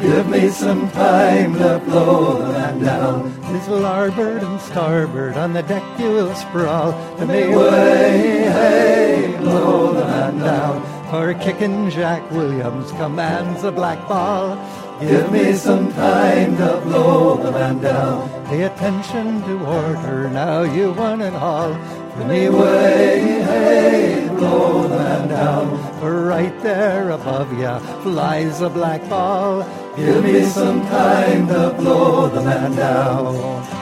Give me some time to blow the man down. This larboard and starboard on the deck you will sprawl. To me way, hey, blow the man down. For kicking Jack Williams commands a black ball. Give me some time to blow the man down. Pay attention to order, now you one and all. For me way, hey, blow the man down. For right there above ya flies a black ball. Give me some time to blow the man down.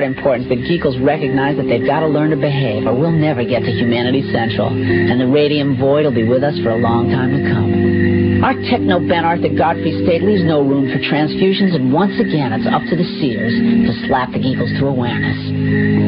Barnyard importance that geekles recognize that they've got to learn to behave, or we'll never get to Humanity Central, and the radium void will be with us for a long time to come. Our techno Ben Arthur Godfrey State leaves no room for transfusions, and once again, it's up to the seers to slap the geekles to awareness.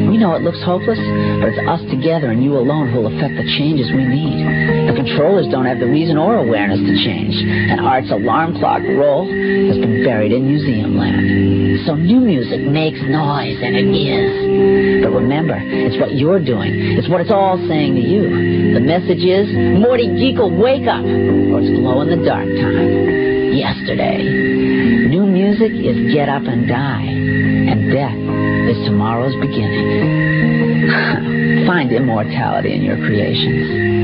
We know it looks hopeless, but it's us together and you alone who will affect the changes we need. The controllers don't have the reason or awareness to change, and Art's alarm clock roll has been buried in museum land. So new music makes noise, and it is. But remember, it's what you're doing. It's what it's all saying to you. The message is, Morty Geekle, wake up, or it's glow in the dark time. Yesterday. New music is get up and die, and death is tomorrow's beginning. Find immortality in your creations.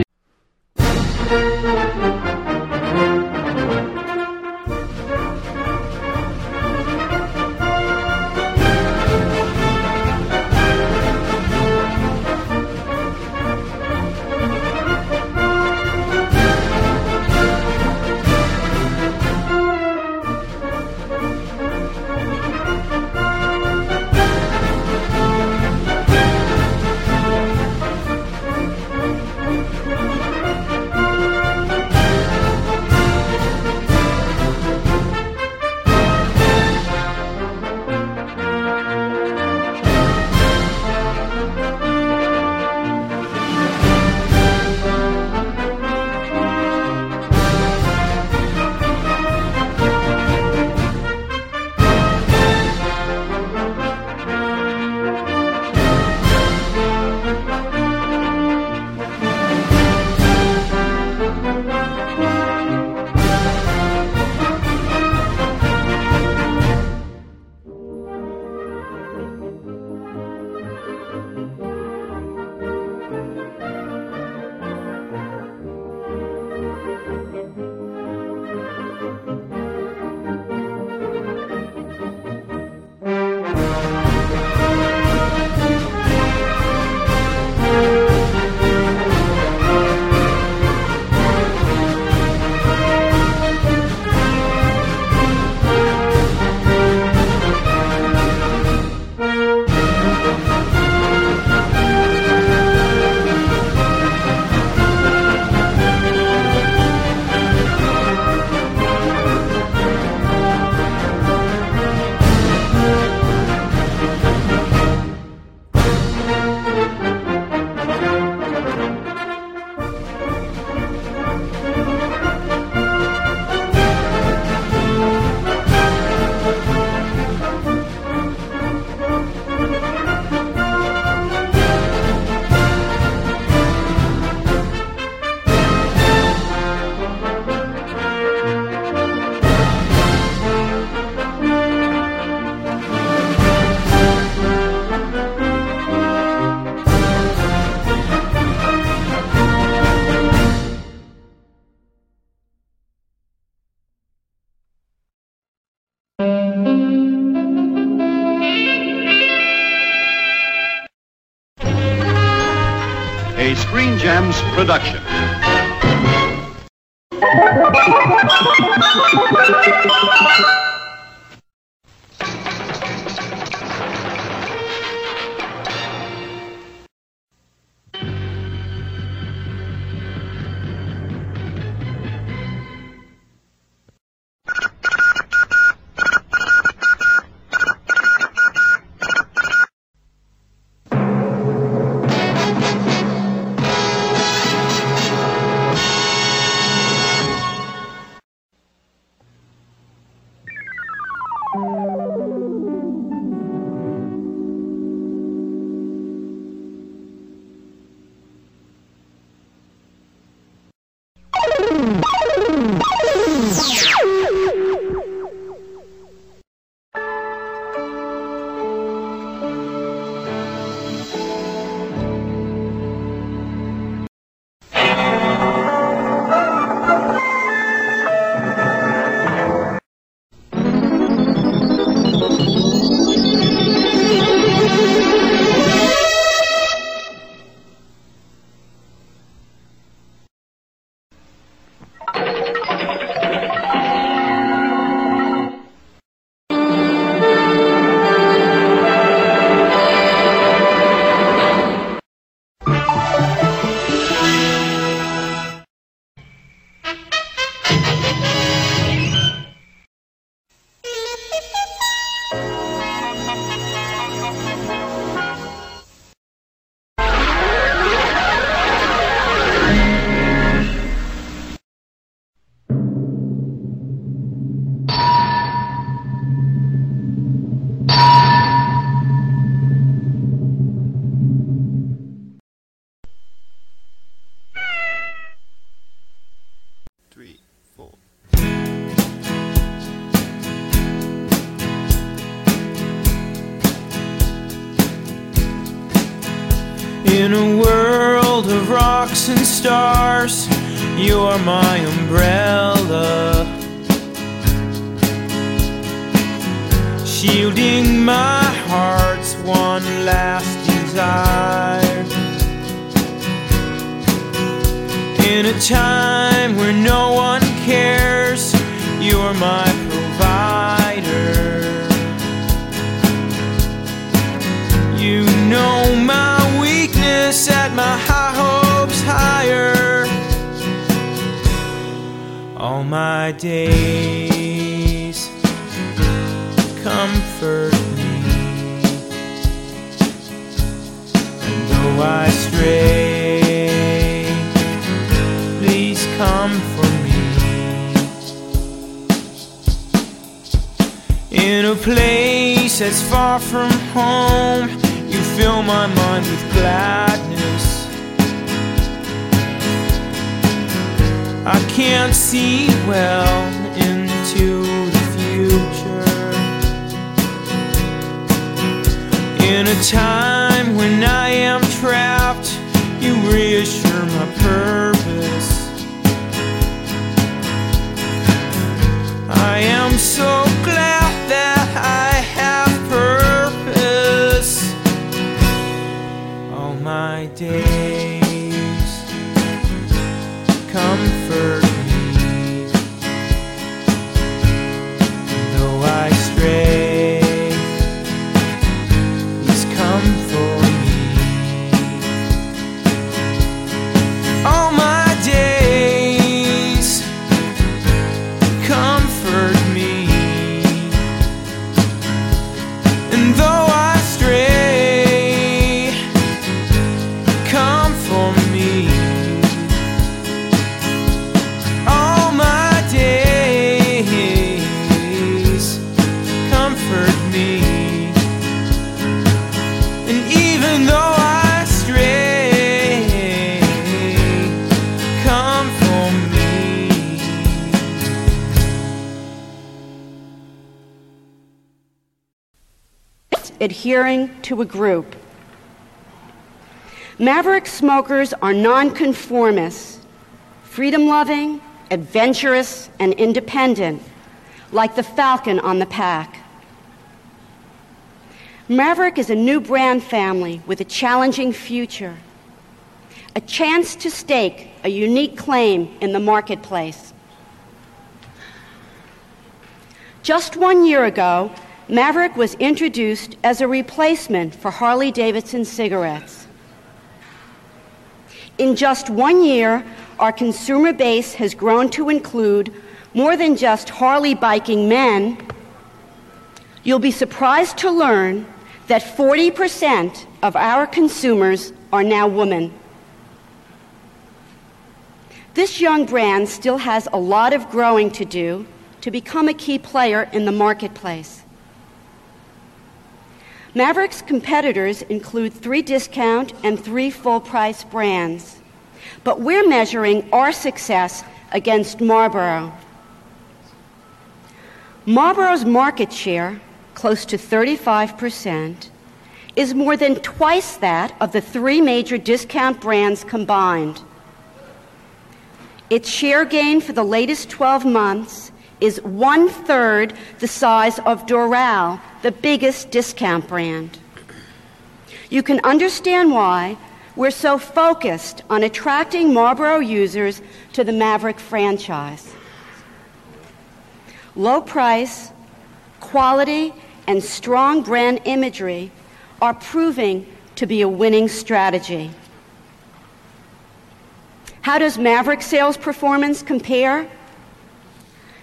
Gems production. you are my days, comfort me. And though I stray, please come for me. In a place that's far from home, you fill my mind with gladness. I can't see well into the future. In a time when I am trapped, you reassure my purpose. I am so glad adhering to a group. Maverick smokers are nonconformists, freedom loving, adventurous, and independent, like the falcon on the pack. Maverick is a new brand family with a challenging future, a chance to stake a unique claim in the marketplace. Just one year ago, Maverick was introduced as a replacement for Harley Davidson cigarettes. In just one year, our consumer base has grown to include more than just Harley biking men. You'll be surprised to learn that 40% of our consumers are now women. This young brand still has a lot of growing to do to become a key player in the marketplace. Maverick's competitors include three discount and three full price brands, but we're measuring our success against Marlboro. Marlboro's market share, close to 35%, is more than twice that of the three major discount brands combined. Its share gain for the latest 12 months is one third the size of Doral, the biggest discount brand. You can understand why we're so focused on attracting Marlboro users to the Maverick franchise. Low price, quality, and strong brand imagery are proving to be a winning strategy. How does Maverick sales performance compare?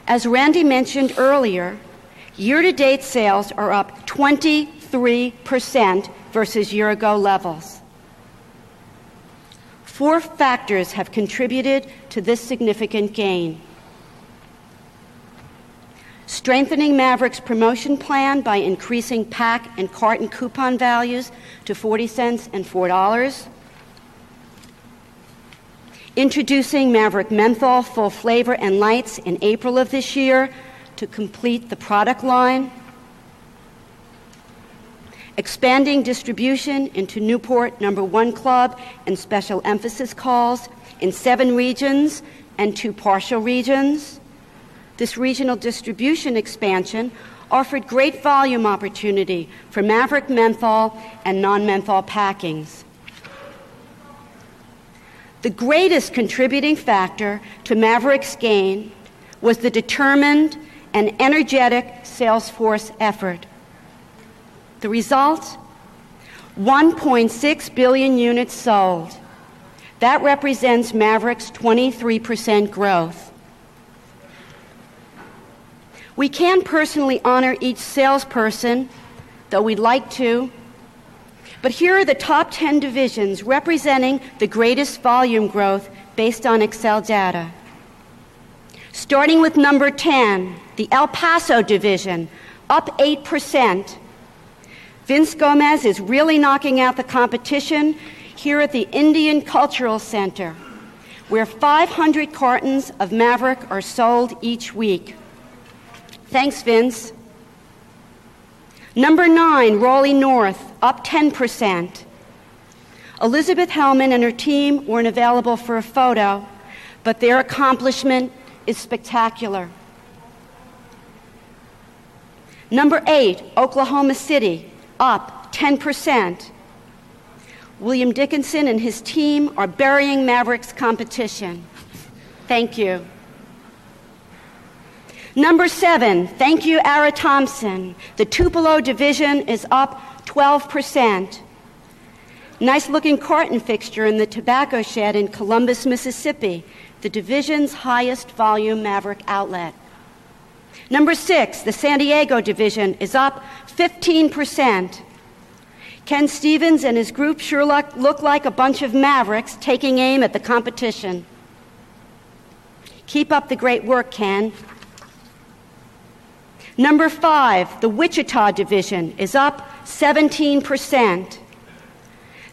As Randy mentioned earlier, year to date sales are up 23% versus year ago levels. Four factors have contributed to this significant gain. Strengthening Maverick's promotion plan by increasing pack and carton coupon values to 40 cents and $4 introducing Maverick Menthol Full Flavor and Lights in April of this year to complete the product line, expanding distribution into Newport Number One Club and special emphasis calls in seven regions and two partial regions. This regional distribution expansion offered great volume opportunity for Maverick menthol and non menthol packings. The greatest contributing factor to Maverick's gain was the determined and energetic sales force effort. The result 1.6 billion units sold. That represents Maverick's 23% growth. We can personally honor each salesperson, though we'd like to, but here are the top 10 divisions representing the greatest volume growth based on Excel data. Starting with number 10, the El Paso division, up 8%. Vince Gomez is really knocking out the competition here at the Indian Cultural Center, where 500 cartons of Maverick are sold each week. Thanks, Vince. Number nine, Raleigh North, up 10%. Elizabeth Hellman and her team weren't available for a photo, but their accomplishment is spectacular. Number eight, Oklahoma City, up 10%. William Dickinson and his team are burying Mavericks competition. Thank you. Number seven, thank you, Ara Thompson. The Tupelo division is up 12%. Nice looking carton fixture in the tobacco shed in Columbus, Mississippi, the division's highest volume Maverick outlet. Number six, the San Diego division is up 15%. Ken Stevens and his group sure look, look like a bunch of mavericks taking aim at the competition. Keep up the great work, Ken. Number five, the Wichita division is up 17%.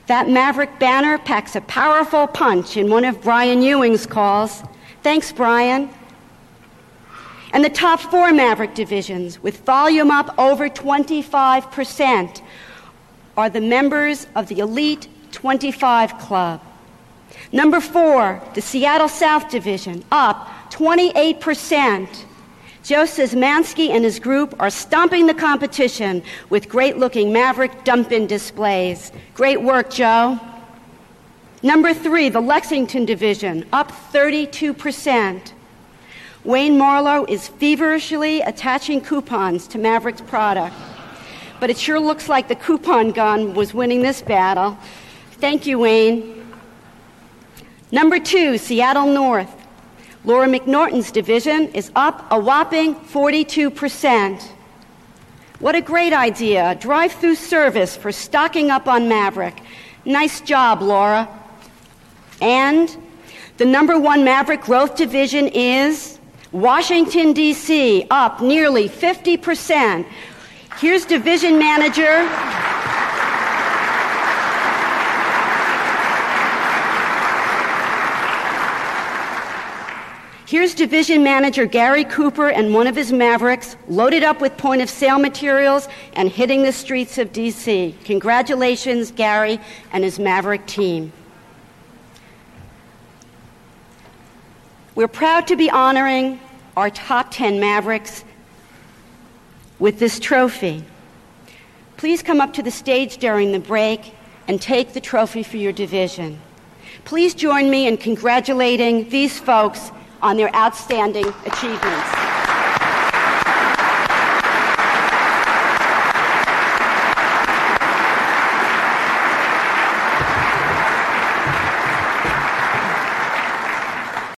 That Maverick banner packs a powerful punch in one of Brian Ewing's calls. Thanks, Brian. And the top four Maverick divisions, with volume up over 25%, are the members of the Elite 25 Club. Number four, the Seattle South Division, up 28%. Joe Szymanski and his group are stomping the competition with great looking Maverick dump in displays. Great work, Joe. Number three, the Lexington division, up 32%. Wayne Marlowe is feverishly attaching coupons to Maverick's product. But it sure looks like the coupon gun was winning this battle. Thank you, Wayne. Number two, Seattle North. Laura McNorton's division is up a whopping 42%. What a great idea. Drive through service for stocking up on Maverick. Nice job, Laura. And the number one Maverick growth division is Washington, D.C., up nearly 50%. Here's division manager. Here's division manager Gary Cooper and one of his Mavericks loaded up with point of sale materials and hitting the streets of DC. Congratulations, Gary and his Maverick team. We're proud to be honoring our top 10 Mavericks with this trophy. Please come up to the stage during the break and take the trophy for your division. Please join me in congratulating these folks on their outstanding achievements.